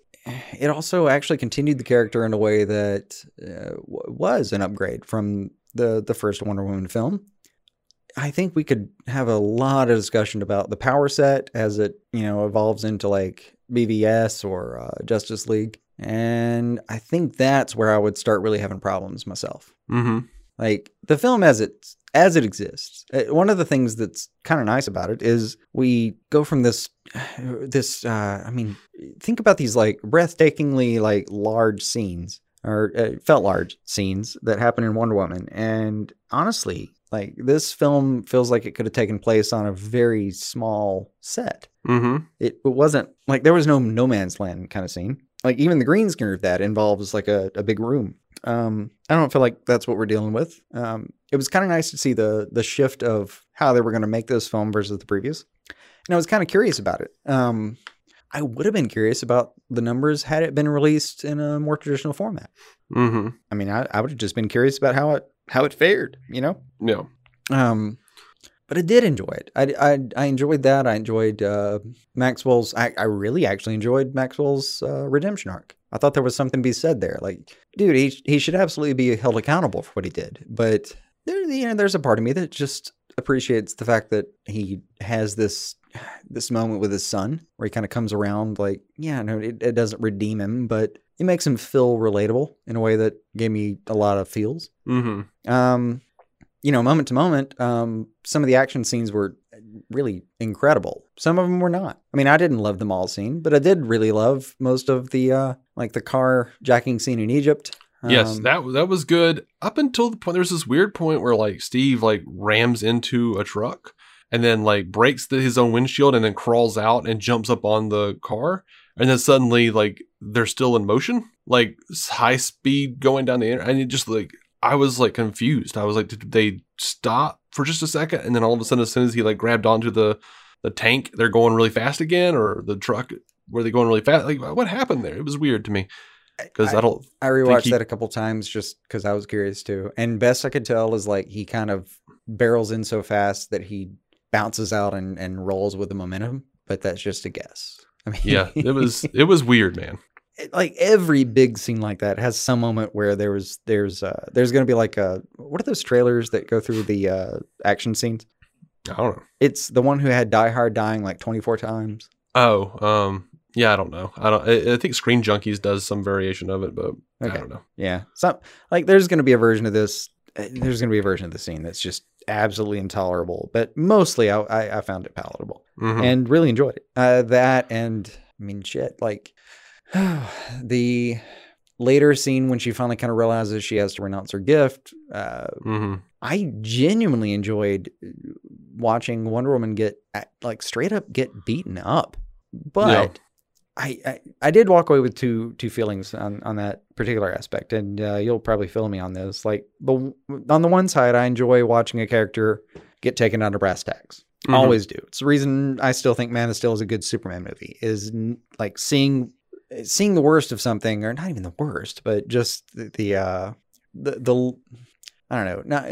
it also actually continued the character in a way that uh, w- was an upgrade from the the first Wonder Woman film. I think we could have a lot of discussion about the power set as it you know evolves into like BVS or uh, Justice League, and I think that's where I would start really having problems myself. Mm-hmm. Like the film as it as it exists. uh, One of the things that's kind of nice about it is we go from this *sighs* this uh I mean think about these like breathtakingly like large scenes or uh, felt large scenes that happen in Wonder Woman and honestly like this film feels like it could have taken place on a very small set. Mm-hmm. It, it wasn't like there was no no man's land kind of scene. Like even the green screen of that involves like a, a big room. Um, I don't feel like that's what we're dealing with. Um, it was kind of nice to see the the shift of how they were going to make this film versus the previous, and I was kind of curious about it. Um, I would have been curious about the numbers had it been released in a more traditional format. Mm-hmm. I mean, I, I would have just been curious about how it how it fared. You know. Yeah. Um, but I did enjoy it. I, I, I enjoyed that. I enjoyed uh, Maxwell's. I, I really actually enjoyed Maxwell's uh, redemption arc. I thought there was something to be said there. Like, dude, he he should absolutely be held accountable for what he did. But there, you know, there's a part of me that just appreciates the fact that he has this this moment with his son where he kind of comes around like, yeah, no, it, it doesn't redeem him, but it makes him feel relatable in a way that gave me a lot of feels. Mm-hmm. Um, you know, moment to moment, um, some of the action scenes were really incredible. Some of them were not. I mean, I didn't love the mall scene, but I did really love most of the uh, like the car jacking scene in Egypt. yes, Um, that that was good up until the point. There's this weird point where like Steve like rams into a truck and then like breaks the, his own windshield and then crawls out and jumps up on the car and then suddenly like they're still in motion, like high speed going down the air, and it just like I was like confused. I was like, did they stop for just a second and then all of a sudden, as soon as he like grabbed onto the the tank, they're going really fast again, or the truck were they going really fast? Like what happened there? It was weird to me because I, don't. I rewatched he- that a couple times just because I was curious too. And best I could tell is like he kind of barrels in so fast that he bounces out and, and rolls with the momentum. But that's just a guess. I mean, Yeah, it was it was weird, man. Like every big scene like that has some moment where there was there's uh there's gonna be like a what are those trailers that go through the uh action scenes? I don't know. It's the one who had Die Hard dying like 24 times. Oh, um, yeah, I don't know. I don't. I, I think Screen Junkies does some variation of it, but I don't know. Yeah. So like there's to be a version of this. uh, There's to be a version of the scene that's just absolutely intolerable, but mostly I, I, I found it palatable Mhm. and really enjoyed it. Uh, that and I mean, shit, like *sighs* the later scene when she finally kind of realizes she has to renounce her gift. Uh, Mhm. I genuinely enjoyed uh, watching Wonder Woman get uh, like straight up get beaten up, but Yeah. I, I I did walk away with two two feelings on on that particular aspect, and uh, you'll probably fill me on this. Like the on the one side, I enjoy watching a character get taken down to brass tacks. Mhm. Always do. It's the reason I still think Man of Steel is a good Superman movie. Is like seeing seeing the worst of something, or not even the worst, but just the, the uh the the I don't know, not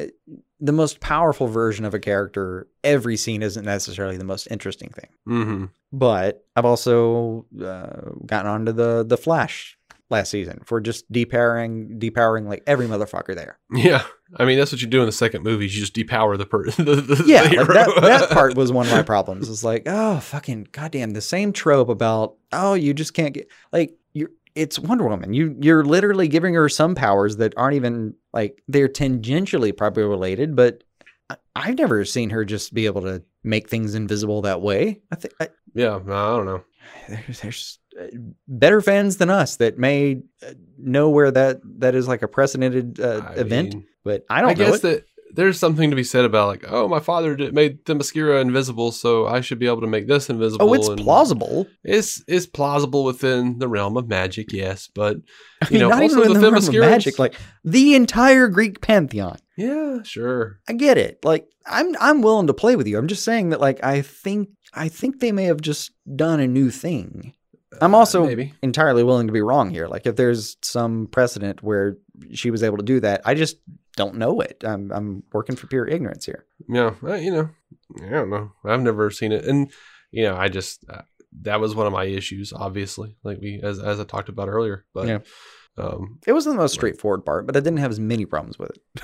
the most powerful version of a character. Every scene isn't necessarily the most interesting thing. Mm-hmm. But I've also uh, gotten onto the the Flash last season for just depowering depowering like every motherfucker there. *laughs* Yeah, I mean that's what you do in the second movie. You just depower the person. *laughs* Yeah, the like that that *laughs* part was one of my problems. It's like, oh fucking goddamn, the same trope about oh you just can't get like you. It's Wonder Woman. You you're literally giving her some powers that aren't even like they're tangentially probably related, but I- I've never seen her just be able to make things invisible that way. I think yeah, I don't know. *sighs* there's, there's better fans than us that may uh, know where that that is like a precedented uh, event, mean, but I don't I guess it. that there's something to be said about like, oh, my father did, made the mascara invisible, so I should be able to make this invisible. oh, it's and plausible. It's it's plausible within the realm of magic, yes, but I you mean, know, not even the the realm of magic, like the entire Greek pantheon. yeah, sure. I get it. Like I'm I'm willing to play with you. I'm just saying that like I think I think they may have just done a new thing. I'm also Uh, maybe. entirely willing to be wrong here. Like if there's some precedent where she was able to do that, I just don't know it. I'm I'm working for pure ignorance here. Yeah, uh, you know, I don't know. I've never seen it, and you know, I just uh, that was one of my issues. Obviously, like we as as I talked about earlier, but Yeah. um, It wasn't the most straightforward part, but I didn't have as many problems with it.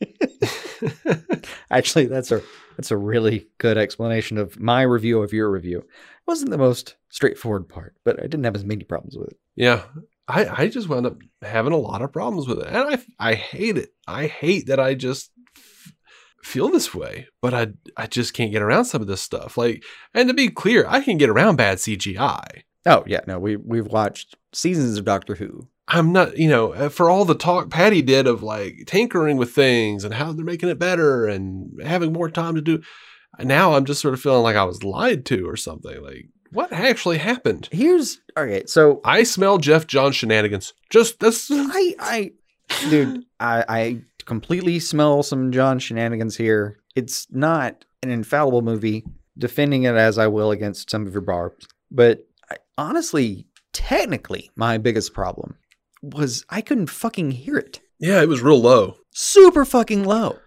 *laughs* *laughs* Actually, that's a that's a really good explanation of my review of your review. It wasn't the most straightforward part, but I didn't have as many problems with it. yeah, I I just wound up having a lot of problems with it, and I I hate it. I hate that I just f- feel this way, but I I just can't get around some of this stuff. Like, and to be clear, I can get around bad CGI. Oh yeah, no, we we've watched seasons of Doctor Who. I'm not, you know, uh, for all the talk Patty did of like tinkering with things and how they're making it better and having more time to do. Now I'm just sort of feeling like I was lied to or something. Like, what actually happened? Here's okay, so I smell Geoff Johns shenanigans. Just that's *laughs* I I dude, I I completely smell some John shenanigans here. It's not an infallible movie, defending it as I will against some of your barbs. But I, honestly, technically, my biggest problem was I couldn't fucking hear it. yeah, it was real low. Super fucking low.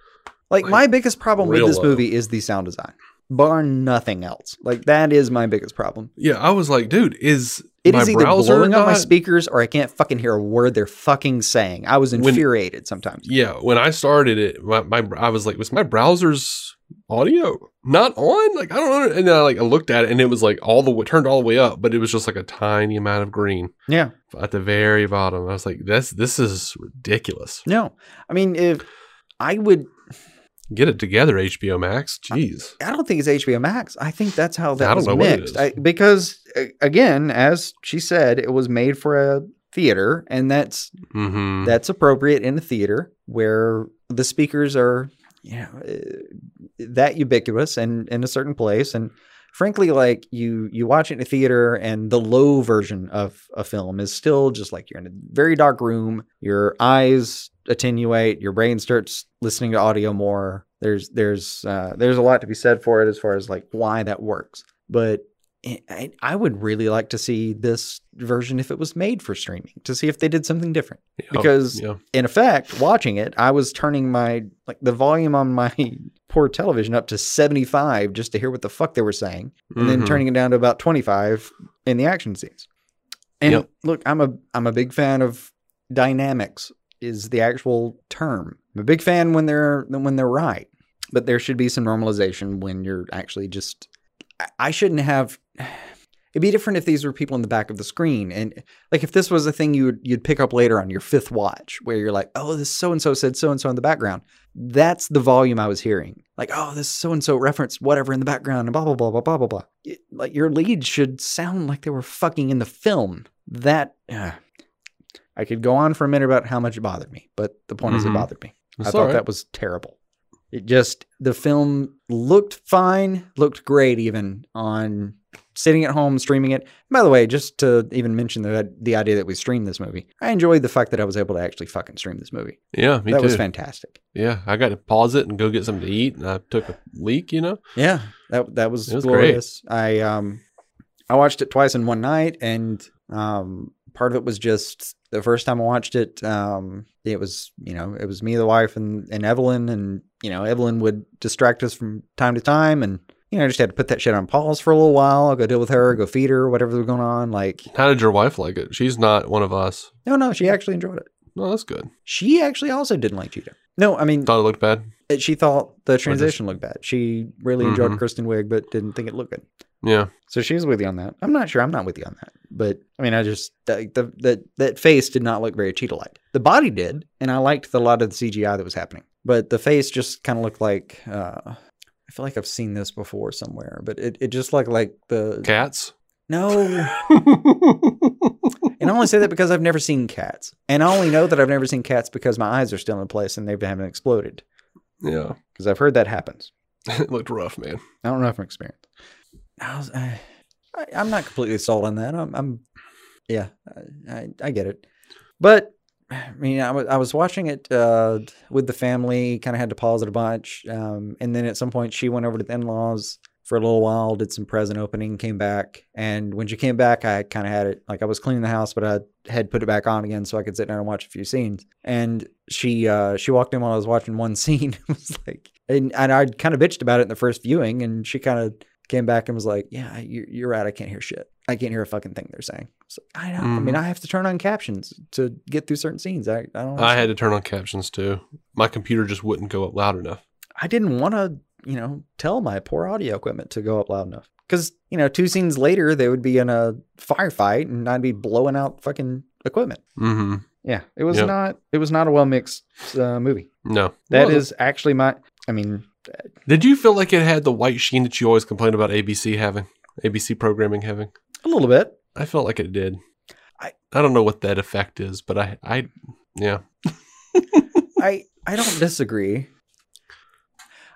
Like Like, my biggest problem with this low. movie is the sound design. bar nothing else. Like that is my biggest problem. Yeah, I was like, dude, is It my is either blowing up my speakers or I can't fucking hear a word they're fucking saying. I was When- infuriated sometimes. Yeah, when I started it, my, my I was like, was my browser's audio not on? Like I don't know. And then I like I looked at it and it was like all the way turned all the way up, but it was just like a tiny amount of green Yeah. at the very bottom. I was like, this this is ridiculous. No. I mean, if I would Get it together, HBO Max. Jeez. I don't think it's HBO Max. I think that's how that I was know what it mixed. I, because again, as she said, it was made for a theater, and that's Mm-hmm. that's appropriate in a theater where the speakers are, know, uh, that ubiquitous and in a certain place. And frankly, like you you watch it in a theater, and the low version of a film is still just like you're in a very dark room. Your eyes attenuate, your brain starts listening to audio more. There's there's uh, there's a lot to be said for it as far as like why that works. But I- I, I would really like to see this version if it was made for streaming to see if they did something different because- yeah. in effect, watching it, I was turning my like the volume on my *laughs* poor television up to 75 just to hear what the fuck they were saying, and then Mhm. turning it down to about 25 in the action scenes. And Yep. look, I'm a I'm a big fan of dynamics is the actual term. I'm a big fan when they're when they're right, but there should be some normalization when you're actually just. I- shouldn't have. It'd be different if these were people in the back of the screen, and like if this was a thing you would you'd pick up later on your fifth watch, where you're like, oh, this so and so said so and so in the background. That's the volume I was hearing. Like, oh, this so and so referenced whatever in the background, and blah blah blah blah blah blah blah. It- like your leads should sound like they were fucking in the film. That uh, I could go on for a minute about how much it bothered me, but the point is, it Mhm. bothered me. I thought right. that was terrible. It just the film looked fine, looked great even on sitting at home streaming it. By the way, just to even mention the the idea that we streamed this movie, I enjoyed the fact that I was able to actually fucking stream this movie. Yeah, me too. that too. was fantastic. Yeah, I got to pause it and go get something to eat, and I took a leak. You know. Yeah, that that was, was great. glorious. I um I watched it twice in one night, and um part of it was just the first time I watched it. Um, it was you know it was me, the wife, and and Evelyn, and you know Evelyn would distract us from time to time, and you know I just had to put that shit on pause for a little while. I'll go deal with her, go feed her, whatever was going on. Like How did your wife like it? She's not one of us. no, no, she actually enjoyed it. No, that's good. She actually also didn't like Cheetah. No, I mean Thought it looked bad. she thought the transition looked bad. She really enjoyed Mhm. Kristen Wiig, but didn't think it looked good. Yeah. So she's with you on that. I'm not sure. I'm not with you on that. But I mean, I just the, the that that face did not look very cheetah like. The body did, and I liked the, a lot of the CGI that was happening. But the face just kind of looked like. Uh, I feel like I've seen this before somewhere, but it, it just looked like the Cats. no. *laughs* And I only say that because I've never seen cats, and I only know that I've never seen cats because my eyes are still in place and they haven't exploded. yeah. Because I've heard that happens. *laughs* it looked rough, man. I don't know from experience. I was, I, I, I'm not completely sold on that. I'm, I'm yeah, I, I, get it. But I mean, I was, I was watching it uh, with the family, kind of had to pause it a bunch. Um, and then at some point, she went over to the in laws for a little while, did some present opening, came back. And when she came back, I kind of had it like I was cleaning the house, but I had put it back on again so I could sit down and watch a few scenes. And she uh, she walked in while I was watching one *laughs* scene. it was like, and, and I kind of bitched about it in the first viewing, and she kind of came back and was like, "Yeah, you're, you're right. I can't hear shit. I can't hear a fucking thing they're saying." So I know. I mean, Mhm. I have to turn on captions to get through certain scenes. I, I don't. I had to turn on captions too. My computer just wouldn't go up loud enough. I didn't want to, you know, tell my poor audio equipment to go up loud enough. Because you know, two scenes later, they would be in a firefight, and I'd be blowing out fucking equipment. Mm-hmm. Yeah, it was Yep. not. It was not a well mixed uh, movie. No. That Well, is actually my. I mean, Did you feel like it had the white sheen that you always complain about ABC having, ABC programming having? a little bit. I felt like it did. I- I don't know what that effect is, but I I yeah. *laughs* I I don't disagree.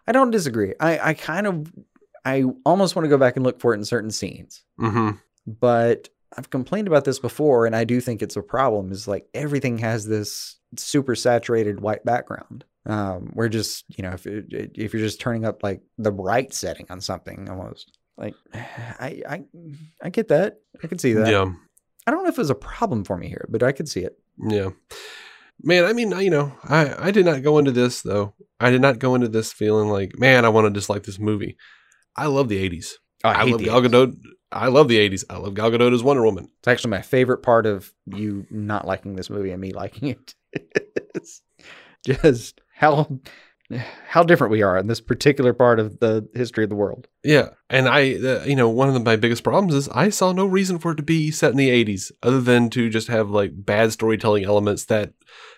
I don't disagree. I I kind of I almost want to go back and look for it in certain scenes. Mm-hmm. But I've complained about this before and I do think it's a problem is like everything has this super saturated white background. Um we're just, you know, if it, if you're just turning up like the bright setting on something almost. Like *sighs* I I I get that. I can see that. Yeah. I don't know if it was a problem for me here, but I could see it. Yeah. Man, I mean, you know, I, I did not go into this though. I did not go into this feeling like, man, I want to dislike this movie. I love the 80s. Oh, I, hate love the Gal 80s. Gadot. I love the 80s. I love Gal Gadot as Wonder Woman. It's actually my favorite part of you not liking this movie and me liking it. *laughs* Just how how different we are in this particular part of the history of the world. Yeah, and I, uh, you know, one of the, my biggest problems is I saw no reason for it to be set in the '80s, other than to just have like bad storytelling elements that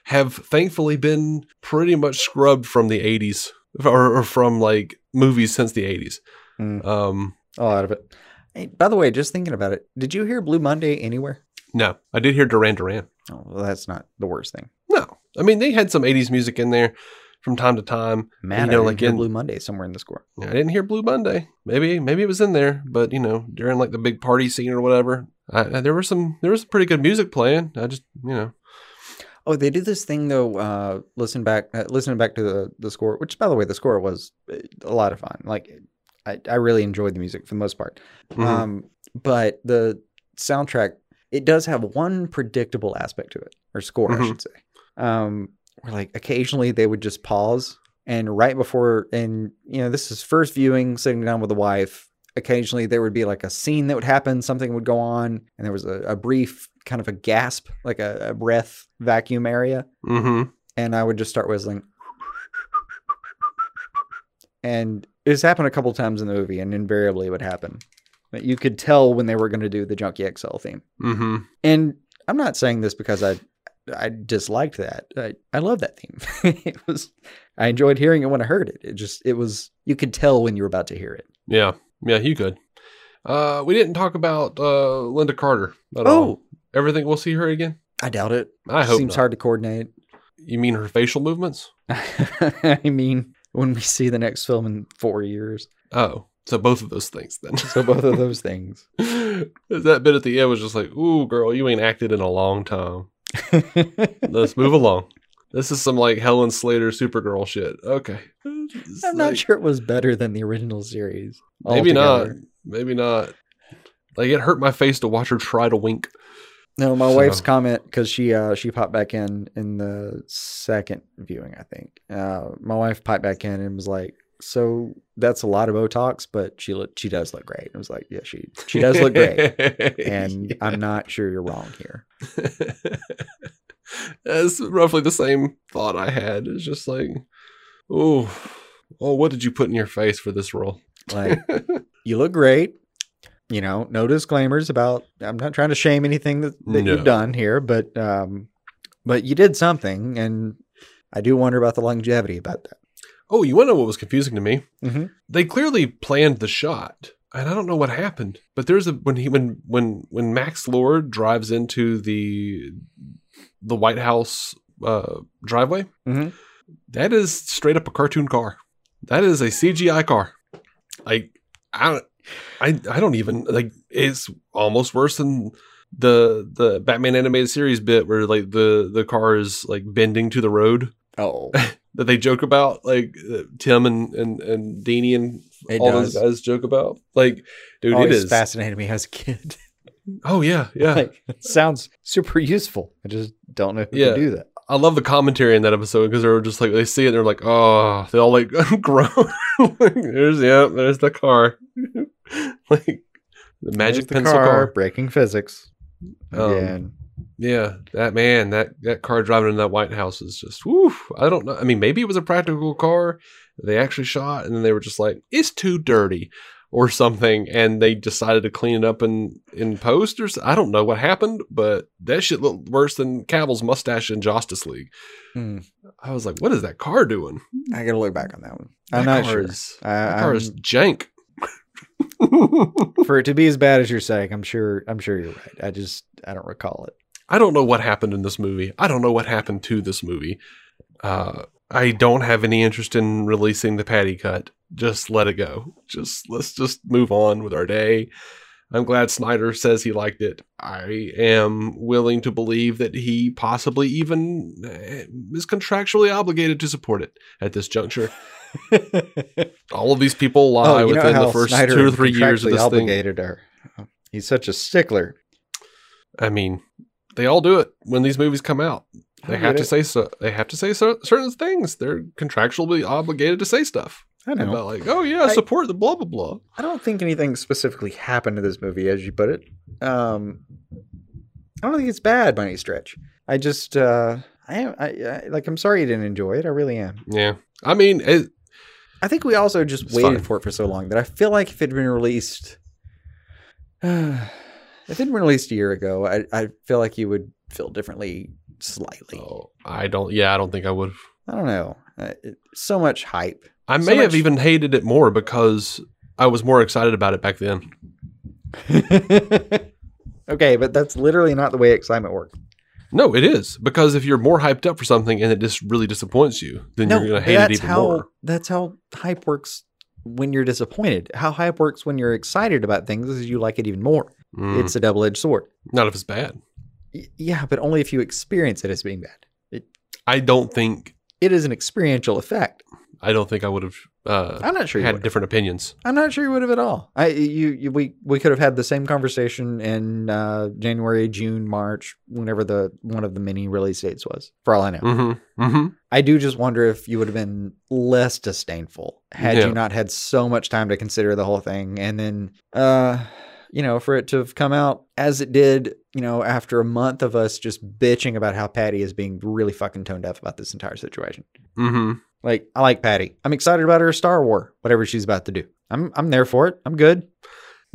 have thankfully been pretty much scrubbed from the '80s or, or from like movies since the '80s. Mm. Um, A lot of it. Hey, by the way, just thinking about it, did you hear Blue Monday anywhere? no, I did hear Duran Duran. Oh, well, that's not the worst thing. I mean they had some '80s music in there from time to time. Man, you know, I like in- Blue Monday somewhere in the score. I didn't hear Blue Monday. Maybe maybe it was in there, but you know, during like the big party scene or whatever, I, I- there was some there was some pretty good music playing. I just you know, Oh, they do this thing though. Uh, listen back, uh, listening back to the the score. Which, by the way, the score was uh, a lot of fun. Like, I I really enjoyed the music for the most part. mhm. Um, but the soundtrack it does have one predictable aspect to it, or score, I Mhm. should say. Um, where like occasionally they would just pause, and right before, and you know, this is first viewing, sitting down with the wife. Occasionally there would be like a scene that would happen, something would go on, and there was a, a brief kind of a gasp, like a, a breath vacuum area mm-hmm. and I would just start whistling. And it's happened a couple times in the movie, and invariably it would happen. But you could tell when they were going to do the Junkie XL theme. Mm-hmm. And I'm not saying this because I I disliked that. I, I love that theme. *laughs* it was I enjoyed hearing it when I heard it. It just it was you could tell when you were about to hear it. Yeah, yeah, you could. Uh, we didn't talk about uh Lynda Carter at Oh. all. Everything we'll see her again. I doubt it. I hope Seems not. hard to coordinate. You mean her facial movements? *laughs* I mean, when we see the next film in four years. Oh, so both of those things then. So both of *laughs* those things. that bit at the end was just like, "Ooh, girl, you ain't acted in a long time. *laughs* Let's move along." This is some like Helen Slater Supergirl shit. Okay, It's I'm not sure it was better than the original series. Maybe not. Maybe not. Like it hurt my face to watch her try to wink. No, my So- wife's comment because she uh she popped back in in the second viewing, I think. Uh, my wife popped back in and was like, "So that's a lot of Botox, but she look she does look great." I was like, "Yeah, she she does look great," *laughs* and I'm not sure you're wrong here. *laughs* That's roughly the same thought I had. It's just like, oh, oh, what did you put in your face for this role? Like, *laughs* you look great. You know, no disclaimers about. I'm not trying to shame anything that, that No. you've done here, but um, but you did something, and I do wonder about the longevity about that. Oh, you want to know what was confusing to me? Mhm. They clearly planned the shot, and I don't know what happened. But there's a when he when when when Max Lord drives into the the White House uh, driveway, Mhm. that is straight up a cartoon car. That is a CGI car. Like I don't, I I don't even like. It's almost worse than the the Batman animated series bit where like the the car is like bending to the road Oh, *laughs* that they joke about, like uh, Timm and and and Dini and It all does. those guys joke about. Like, dude, it always is. fascinated me as a kid. *laughs* Oh yeah, yeah. like, sounds super useful. I just don't know who Yeah. can do that. I love the commentary in that episode because they're just like they see it, and they're like, oh, they all like *laughs* groan. like, there's yeah, there's the car. *laughs* like the magic the pencil car. breaking physics Um, again. Yeah, that man, that that car driving in that White House is just woo. I don't know. I mean, maybe it was a practical car they actually shot, and then they were just like, it's too dirty or something, and they decided to clean it up in in post or I don't know what happened, but that shit looked worse than Cavill's mustache in Justice League. Hmm. I was like, what is that car doing? I gotta look back on that one. I'm That not sure. is- I- that car is I'm- jank. For it to be as bad as you're saying, I'm sure. I'm sure you're right. I just I don't recall it. I don't know what happened in this movie. I don't know what happened to this movie. Uh, I don't have any interest in releasing the patty cut. Just let it go. Just let's just move on with our day. I'm glad Snyder says he liked it. I am willing to believe that he possibly even eh, is contractually obligated to support it at this juncture. *laughs* All of these people lie Oh, within the first Snyder two or three years of this thing. are. He's such a stickler. I mean, they all do it when these movies come out. They have to it. say so. They have to say so, certain things. They're contractually obligated to say stuff. I know. about like, oh yeah, I- support the blah blah blah. I don't think anything specifically happened to this movie, as you put it. Um, I don't think it's bad by any stretch. I just, uh, I am, I, I like. I'm sorry you didn't enjoy it. I really am. Yeah, I mean, it, I think we also just waited fine. for it for so long that I feel like if it had been released, *sighs* if it had been released a year ago, I, I feel like you would feel differently slightly. oh, I don't. Yeah, I don't think I would. I don't know. Uh, it, so much hype. I So may have much- even hated it more because I was more excited about it back then. *laughs* okay, but that's literally not the way excitement works. No, it is because if you're more hyped up for something and it just really disappoints you, then you're going to hate it that's even how more. that's how hype works when you're disappointed. How hype works when you're excited about things is you like it even more. Mm, It's a double edged sword. not if it's bad. Y- yeah, but only if you experience it as being bad. I don't think. It is an experiential effect. I don't think I would have uh, I'm not sure you had different opinions. I'm not sure you would have at all. I you, you we we could have had the same conversation in uh, January, June, March, whenever the one of the many release dates was. For all I know, Mm-hmm. Mm-hmm. I do just wonder if you would have been less disdainful had Yeah. you not had so much time to consider the whole thing, and then uh, you know, for it to have come out as it did, you know, after a month of us just bitching about how Patty is being really fucking tone deaf about this entire situation. Mm-hmm. Like, I like Patty. I'm excited about her Star War, whatever she's about to do. I'm I'm there for it. I'm good.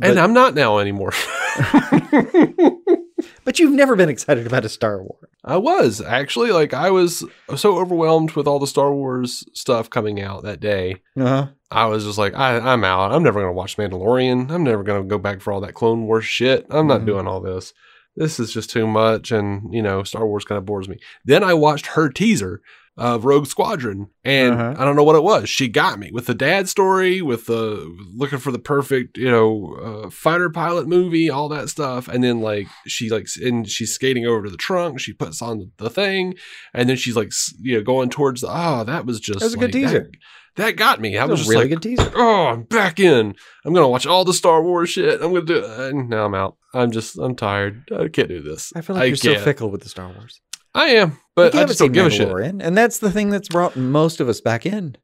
And I'm not now anymore. *laughs* *laughs* But you've never been excited about a Star War. I was actually like I was so overwhelmed with all the Star Wars stuff coming out that day. Uh-huh. I was just like, I, I'm out. I'm never gonna watch Mandalorian. I'm never gonna go back for all that Clone Wars shit. I'm not Mhm. doing all this. This is just too much, and you know, Star Wars kind of bores me. Then I watched her teaser of Rogue Squadron, and Uh-huh. I don't know what it was. She got me with the dad story, with the looking for the perfect, you know, uh, fighter pilot movie, all that stuff. And then like she like, and she's skating over to the trunk. She puts on the thing, and then she's like, you know, going towards the. Oh, that was just That was a good teaser. That, that got me. I That was was really like, good teaser. oh, I'm back in. I'm gonna watch all the Star Wars shit. I'm gonna do it. And now I'm out. I'm just, I'm tired. I can't do this. I feel like you're so can't. fickle with the Star Wars. I am, but I just don't give a shit. And that's the thing that's brought most of us back in.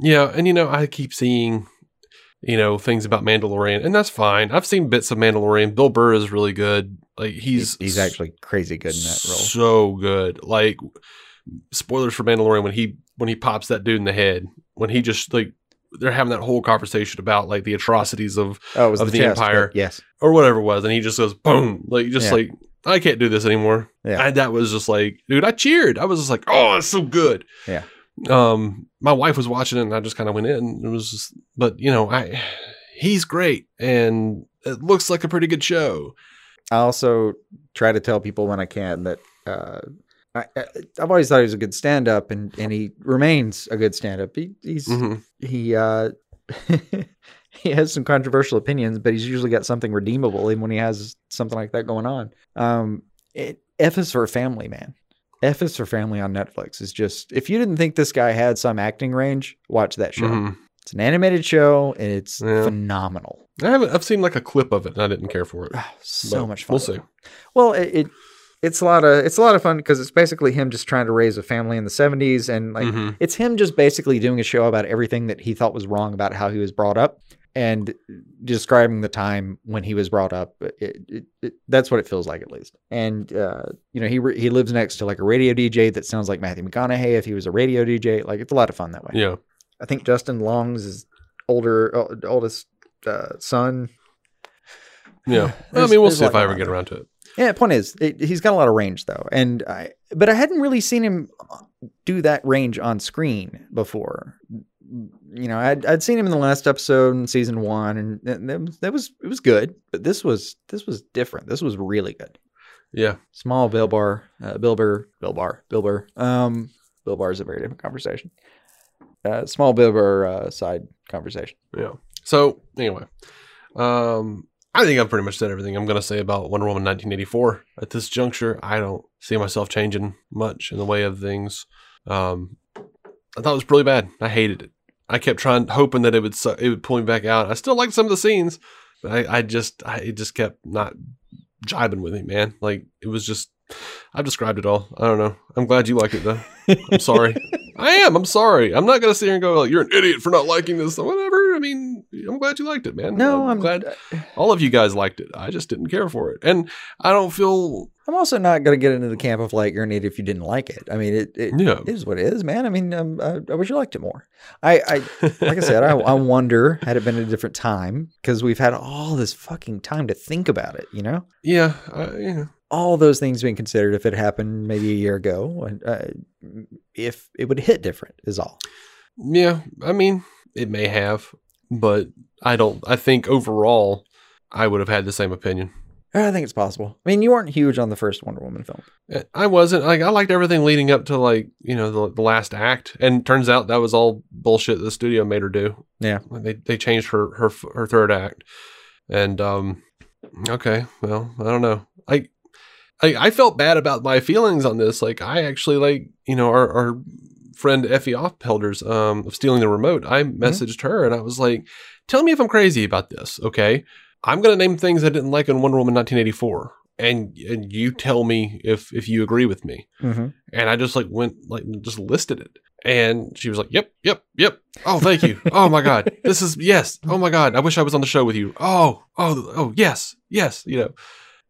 Yeah, and you know, I keep seeing, you know, things about Mandalorian, and that's fine. I've seen bits of Mandalorian. Bill Burr is really good. Like he's He's, he's actually crazy good in that role. So good. Like spoilers for Mandalorian when he when he pops that dude in the head when he just like they're having that whole conversation about like the atrocities of Oh, of the, the chest, Empire. Yes. or whatever it was, and he just goes boom, like just Yeah. like I can't do this anymore. Yeah. And that was just like, dude, I cheered. I was just like, oh, it's so good. Yeah. Um, my wife was watching it, and I just kind of went in. It was, just, but you know, I he's great, and it looks like a pretty good show. I also try to tell people when I can that uh, I, I, I've always thought he was a good stand up, and, and he remains a good stand up. He, he's Mhm. he uh, *laughs* *laughs* he has some controversial opinions, but he's usually got something redeemable, even when he has something like that going on. Um, it, F is for family, man. F is for family on Netflix is just if you didn't think this guy had some acting range, watch that show. Mhm. It's an animated show, and it's Yeah. phenomenal. I haven't. I've seen like a clip of it, and I didn't care for it. Ah, so But much fun. We'll see. Well, it, it it's a lot of it's a lot of fun because it's basically him just trying to raise a family in the '70s, and like Mhm. it's him just basically doing a show about everything that he thought was wrong about how he was brought up, and describing the time when he was brought up. It, it, it, that's what it feels like, at least. And uh, you know, he re- he lives next to like a radio DJ that sounds like Matthew McConaughey if he was a radio DJ. Like it's a lot of fun that way. Yeah. I think Justin Long's his older uh, oldest uh, son. Yeah. I mean, we'll see if I ever get around to it. Yeah, point is, it, he's got a lot of range though, and I, but I hadn't really seen him do that range on screen before. You know, I'd, I'd seen him in the last episode in season one, and that, was that was it was good, but this was this was different. This was really good. Yeah. Small Bill Barr, uh, Bill Burr, Bill Barr, Bill Burr. Um, Bill Barr is a very different conversation. Uh, small Bill Burr uh, side conversation. Yeah. So anyway, um, I think I've pretty much said everything I'm going to say about Wonder Woman 1984 at this juncture. I don't see myself changing much in the way of things. Um, I thought it was really bad. I hated it. I kept trying, hoping that it would su- it would pull me back out. I still liked some of the scenes, but I, I just I, it just kept not jibing with me, man. Like it was just I've described it all. I don't know. I'm glad you like it though. I'm sorry. *laughs* I am. I'm sorry. I'm not gonna sit here and go like you're an idiot for not liking this. Or whatever. I mean, I'm glad you liked it, man. No, I'm glad all of you guys liked it. I just didn't care for it, and I don't feel. I'm also not going to get into the camp of like you're an idiot if you didn't like it. I mean, it, it Yeah. is what it is, man. I mean, um, I, I wish you liked it more. I, I like I said, I, I *laughs* wonder had it been a different time because we've had all this fucking time to think about it. You know, yeah, you know, all those things being considered if it happened maybe a year ago, uh, if it would hit different is all. yeah. I mean, it may have, but I don't. I think overall, I would have had the same opinion. I think it's possible. I mean, you weren't huge on the first Wonder Woman film. Uh, I wasn't like I liked everything leading up to like you know the, the last act, and turns out that was all bullshit. The studio made her do. Yeah. they they changed her her her third act, and um, okay, well I don't know. I I I felt bad about my feelings on this. Like I actually like you know our our friend Effie Offpelders um of stealing the remote. I messaged her and I was like, tell me if I'm crazy about this, okay? I'm gonna name things I didn't like in Wonder Woman 1984. And, and you tell me if if you agree with me Mm-hmm. and I just like went like just listed it. And she was like, "Yep, yep, yep. Oh, thank you. Oh my god, this is yes. Oh my god, I wish I was on the show with you. Oh, oh, oh, yes, yes. You know."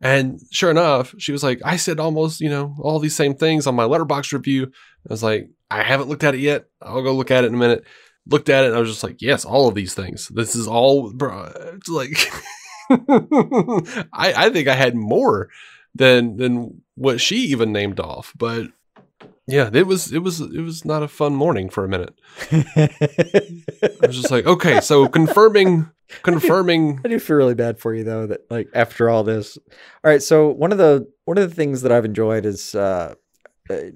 And sure enough, she was like, "I said almost you know all these same things on my Letterboxd review." I was like, "I haven't looked at it yet. I'll go look at it in a minute." Looked at it, and I was just like, "Yes, all of these things. This is all, bro." It's like, *laughs* I I think I had more than than what she even named off. But yeah, it was it was it was not a fun morning for a minute. I was just like, *laughs* okay, so confirming confirming I do feel really bad for you though that like after all this. All right, so one of the one of the things that I've enjoyed is uh uh,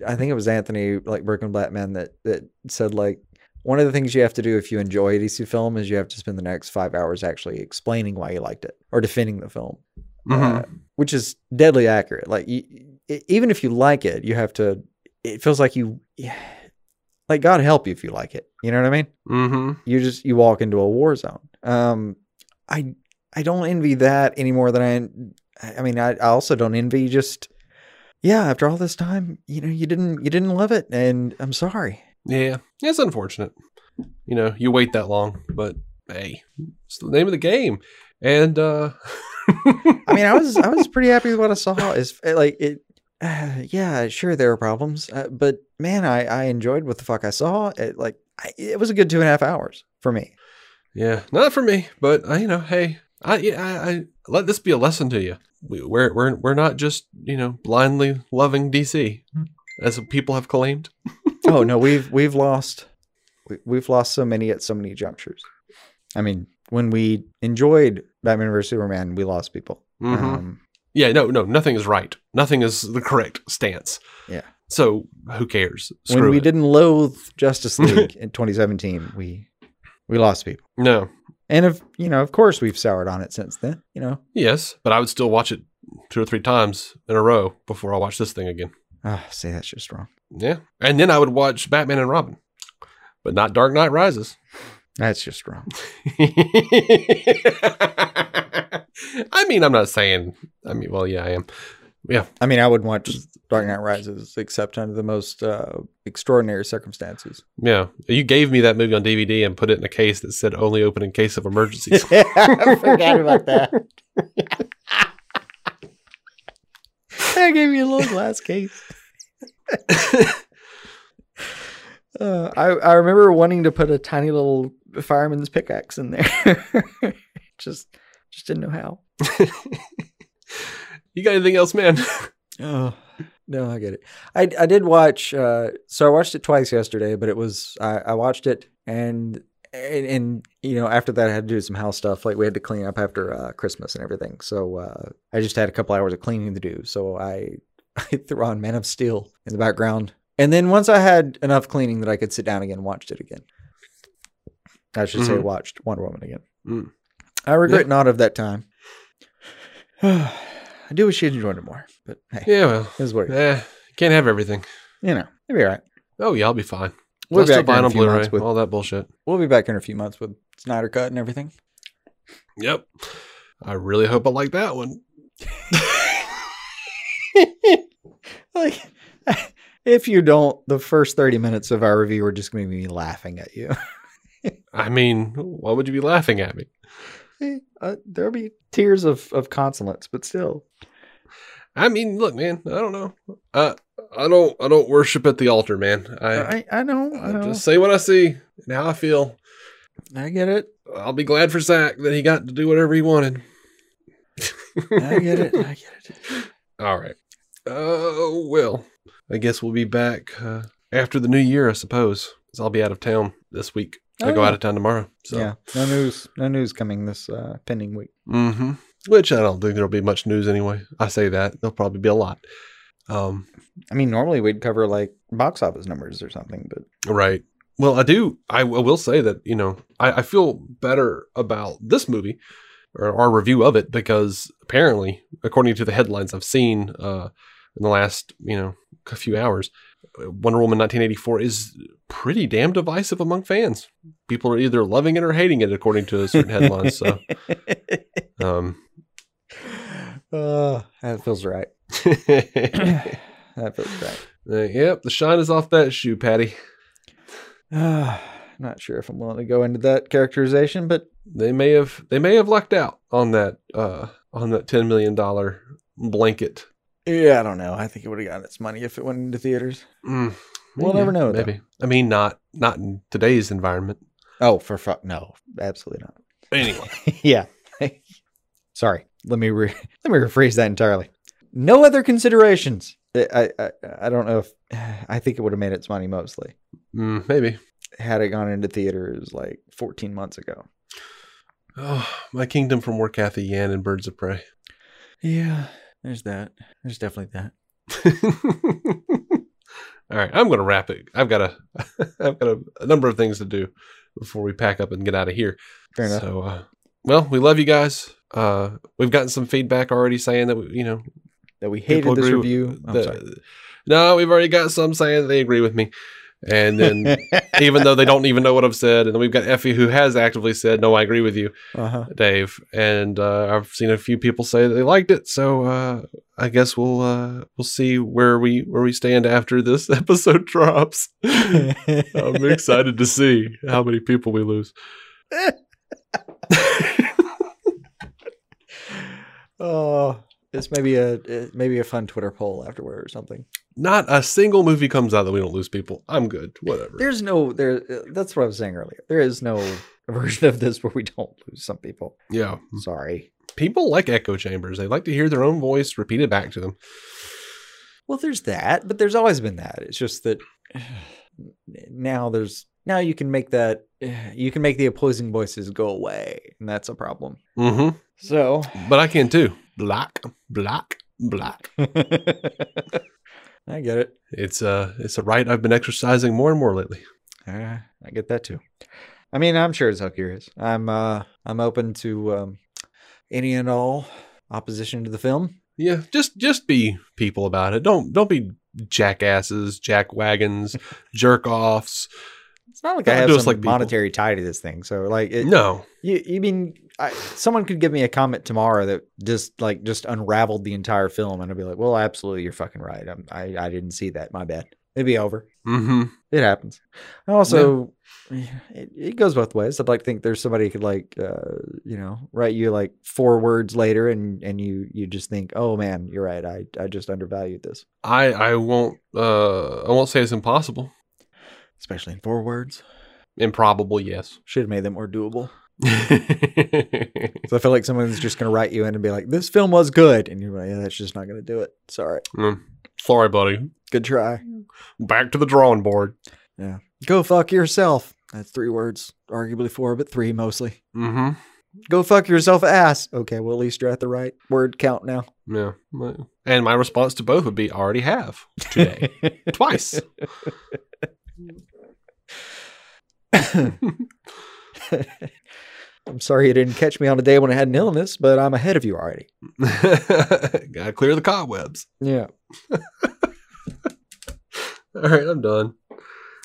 I think it was Anthony like Berkman Blackman that that said like one of the things you have to do if you enjoy a DC film is you have to spend the next five hours actually explaining why you liked it or defending the film, Mhm. uh, which is deadly accurate. Like you, even if you like it, you have to. It feels like you, *sighs* like God help you if you like it. You know what I mean? Mhm. you just you walk into a war zone. Um, I I don't envy that any more than I. I mean, I, I also don't envy just yeah. After all this time, you know, you didn't you didn't love it, and I'm sorry. Yeah, it's unfortunate. You know, you wait that long, but hey, it's the name of the game. And uh *laughs* I mean, I was I was *laughs* pretty happy with what I saw. Is like it. Uh, *sighs* yeah, sure there are problems, uh, but man, I I enjoyed what the fuck I saw. It, like I, it was a good two and a half hours for me. yeah, not for me, but uh, you know, hey, I yeah, I, I let this be a lesson to you. We, we're we're we're not just you know blindly loving DC, as people have claimed. *laughs* oh no, we've we've lost we, we've lost so many at so many junctures. I mean, when we enjoyed Batman vs Superman, we lost people. Mhm. Um, Yeah, no, no, nothing is right. Nothing is the correct stance. Yeah. So who cares? when we it. didn't loathe Justice *laughs* League in 2017, we we lost people. No. And if you know, of course, we've soured on it since then. You know, Yes, but I would still watch it two or three times in a row before I watch this thing again. ah, say that's just wrong. Yeah. And then I would watch Batman and Robin. But not Dark Knight Rises. That's just wrong. *laughs* I mean, I'm not saying I mean, well, yeah, I am. Yeah. I mean, I would watch Dark Knight Rises, except under the most uh, extraordinary circumstances. Yeah. You gave me that movie on DVD and put it in a case that said only open in case of emergencies. *laughs* I forgot about that. I gave you a little glass case. *laughs* Uh, I I remember wanting to put a tiny little fireman's pickaxe in there. *laughs* just just didn't know how. You got anything else, man? *laughs* Oh no, I get it. I I did watch. Uh, so I watched it twice yesterday, but it was I, I watched it and, and and you know after that I had to do some house stuff. Like we had to clean up after uh, Christmas and everything. So uh, I just had a couple hours of cleaning to do. So I *laughs* I threw on Man of Steel in the background, and then once I had enough cleaning that I could sit down again, and watched it again. I should say Mhm. watched Wonder Woman again. Mm. I regret not of that time. *sighs* *sighs* *sighs* I do wish you'd enjoyed it more, but hey, Yeah, well. it it is. Eh, can't have everything. You know, it'll be all right. Oh yeah, I'll be fine. We'll I'll be still back buy in a on few Blu-ray. with all that bullshit. we'll be back in a few months with Snyder Cut and everything. Yep. I really hope I like that one. *laughs* Like *laughs* If you don't, the first 30 minutes of our review are just going to be me laughing at you. *laughs* I mean, why would you be laughing at me? Uh, there'll be tears of, of consolates, but still. I mean, look, man, I don't know. Uh, I don't, I don't worship at the altar, man. I, I, I know. I, I know. just say what I see and how I feel. I get it. I'll be glad for Zack that he got to do whatever he wanted. I get it. I get it. *laughs* All right. Oh, well, I guess we'll be back uh, after the new year, I suppose. 'cause I'll be out of town this week. I Oh, go yeah. out of town tomorrow. So. Yeah. No news. No news coming this uh, pending week. Mm-hmm. Which I don't think there'll be much news anyway. I say that there'll probably be a lot. Um, I mean, normally we'd cover like box office numbers or something, but right. Well, I do. I will say that you know I, I feel better about this movie or our review of it because apparently, according to the headlines I've seen uh, in the last you know a few hours, Wonder Woman 1984 is pretty damn divisive among fans. People are either loving it or hating it, according to certain headlines. So, *laughs* um, uh, that feels right. uh, *laughs* *coughs* That feels right. yep, the shine is off that shoe, Patty. Uh, *sighs* not sure if I'm willing to go into that characterization, but They may have they may have lucked out on that uh on that ten million dollar blanket. Yeah, I don't know. I think it would have gotten its money if it went into theaters. Mm, We'll never know, though. Maybe. I mean, not not in today's environment. Oh, for fuck, no, absolutely not. Anyway, *laughs* yeah. *laughs* Sorry. Let me re- *laughs* let me rephrase that entirely. No other considerations. I, I I don't know if *sighs* I think it would have made its money mostly mm, maybe. had it gone into theaters like 14 months ago. *sighs* Oh, my kingdom for more Cathy Yan and Birds of Prey. Yeah, there's that. There's definitely that. *laughs* All right, I'm going to wrap it. I've got a *laughs* I've got a, a number of things to do before we pack up and get out of here. Fair enough. So, uh, well, we love you guys. Uh, we've gotten some feedback already saying that we, you know That we hated this review. with I'm sorry. no, we've already got some saying that they agree with me, and then *laughs* even though they don't even know what I've said, and then we've got Effie who has actively said, "No, I agree with you, uh-huh. Dave," and uh, I've seen a few people say that they liked it. So uh, I guess we'll uh, we'll see where we where we stand after this *laughs* episode drops. *laughs* I'm excited to see how many people we lose. oh, this may be a it may be a fun Twitter poll afterward or something. Not a single movie comes out that we don't lose people. I'm good. Whatever. There's no there. That's what I was saying earlier. There is no *sighs* version of this where we don't lose some people. yeah. Sorry. People like echo chambers. They like to hear their own voice repeated back to them. Well, there's that, but there's always been that. It's just that *sighs* now there's now you can make that *sighs* you can make the opposing voices go away, and that's a problem. Mm-hmm. So But I can too. Black, black, black. *laughs* I get it. It's a it's a right I've been exercising more and more lately. Uh, I get that too. I mean, I'm sure as hell curious. I'm uh I'm open to um any and all opposition to the film. Yeah, just just be people about it. Don't don't be jackasses, jack wagons, *laughs* jerk offs. It's not like Don't I have some like people. monetary tie to this thing. So like it, No. You you mean I, someone could give me a comment tomorrow that just like just unraveled the entire film, and I'd be like, "Well, absolutely, you're fucking right. I'm, I I didn't see that. My bad. It'd be over. Mm-hmm. It happens. Also, it, it goes both ways. I'd like to think there's somebody who could like uh you know write you like four words later, and and you you just think, "Oh man, you're right. I I just undervalued this." I I won't uh I won't say it's impossible. Especially in four words. Improbable, yes. Should have made them more doable. *laughs* So I feel like someone's just gonna write you in and be like, "This film was good," and you're like, "Yeah, that's just not gonna do it." Sorry. Mm. Sorry, buddy. Good try. Back to the drawing board. Yeah. Go fuck yourself. That's three words, arguably four, but three mostly. Mm-hmm. Go fuck yourself, ass. Okay, well at least you're at the right word count now. Yeah. And my response to both would be already have today. *laughs* Twice. *laughs* I'm sorry you didn't catch me on a day when I had an illness, but I'm ahead of you already. *laughs* Gotta clear the cobwebs. Yeah, *laughs* All right, I'm done.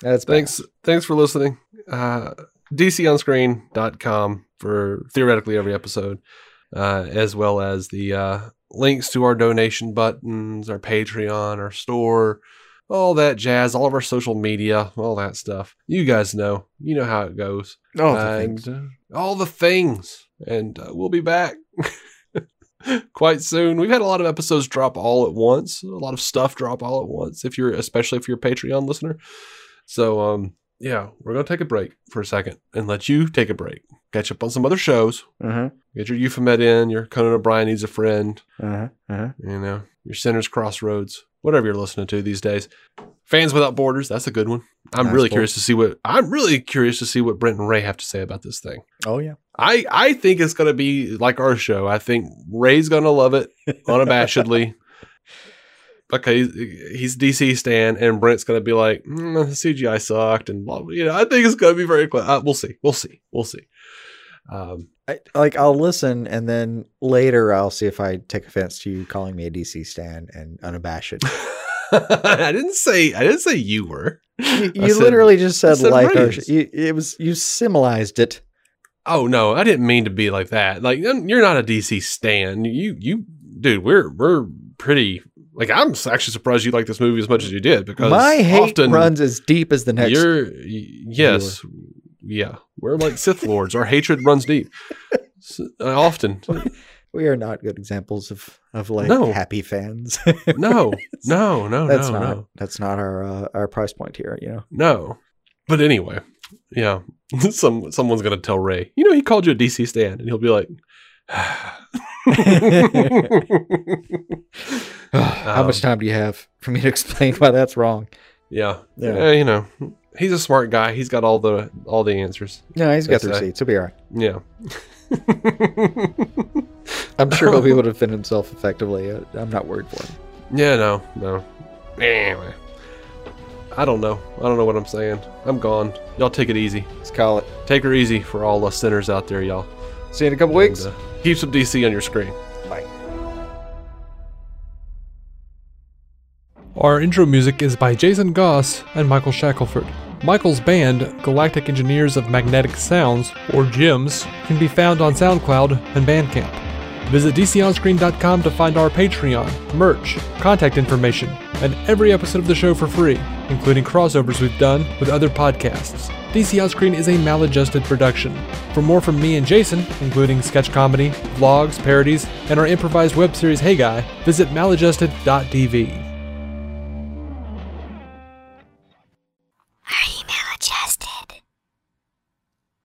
that's bad. Thanks. Thanks for listening. Uh, DCOnScreen.com for theoretically every episode, uh, as well as the uh, links to our donation buttons, our Patreon, our store, all that jazz, all of our social media, all that stuff. You guys know, you know how it goes. Oh, the and things. uh, all the things. And uh, we'll be back *laughs* quite soon. We've had a lot of episodes drop all at once, a lot of stuff drop all at once. If you're, especially if you're a Patreon listener. So, um, yeah, we're gonna take a break for a second and let you take a break. Catch up on some other shows. Uh-huh. Get your Euphemet in. Your Conan O'Brien needs a friend. Uh-huh. Uh-huh. You know, your Sinners Crossroads. Whatever you're listening to these days. Fans Without Borders. That's a good one. I'm really curious to see what I'm really curious to see what Brent and Ray have to say about this thing. Oh yeah. I I think it's gonna be like our show. I think Ray's gonna love it *laughs* unabashedly. okay, he's DC Stan, and Brent's gonna be like, mm, the CGI sucked, and blah, blah. you know. I think it's gonna be very close. Uh, we'll see. We'll see. We'll see. Um, I, like I'll listen and then later I'll see if I take offense to you calling me a DC stan and unabashed. *laughs* I didn't say I didn't say you were. you you said- literally just said, said like you, it was you similized it. Oh no, I didn't mean to be like that. Like you're not a DC stan. You you dude, we're we're pretty like I'm actually surprised you like this movie as much as you did because My hate often runs as deep as the next. you're yes. Yeah. We're like Sith lords. Our hatred runs deep. S- uh, often. *laughs* We are not good examples of of like No. happy fans. *laughs* No. *laughs* No, no, that's no, not no. that's not our uh, our price point here. You know. No. But anyway, yeah. Some someone's gonna tell Ray, you know, he called you a DC stan, and he'll be like *sighs* *sighs* How much time do you have for me to explain why that's wrong? Yeah. Yeah. Yeah, you know. He's a smart guy. He's got all the all the answers. No, he's got That's the a- receipts. He'll be all right. Yeah. *laughs* I'm sure *laughs* he'll be able to defend himself effectively. I'm not worried for him. yeah, no, no. Anyway. I don't know. I don't know what I'm saying. I'm gone. Y'all take it easy. Let's call it. Take her easy for all us sinners out there, y'all. See you in a couple weeks. Uh, keep some DC on your screen. Bye. Our intro music is by Jason Goss and Michael Shackelford. Michael's band, Galactic Engineers of Magnetic Sounds, or GEMS, can be found on SoundCloud and Bandcamp. Visit DCOnScreen.com to find our Patreon, merch, contact information, and every episode of the show for free, including crossovers we've done with other podcasts. DC On Screen is a maladjusted production. For more from me and Jason, including sketch comedy, vlogs, parodies, and our improvised web series Hey Guy, visit maladjusted.tv.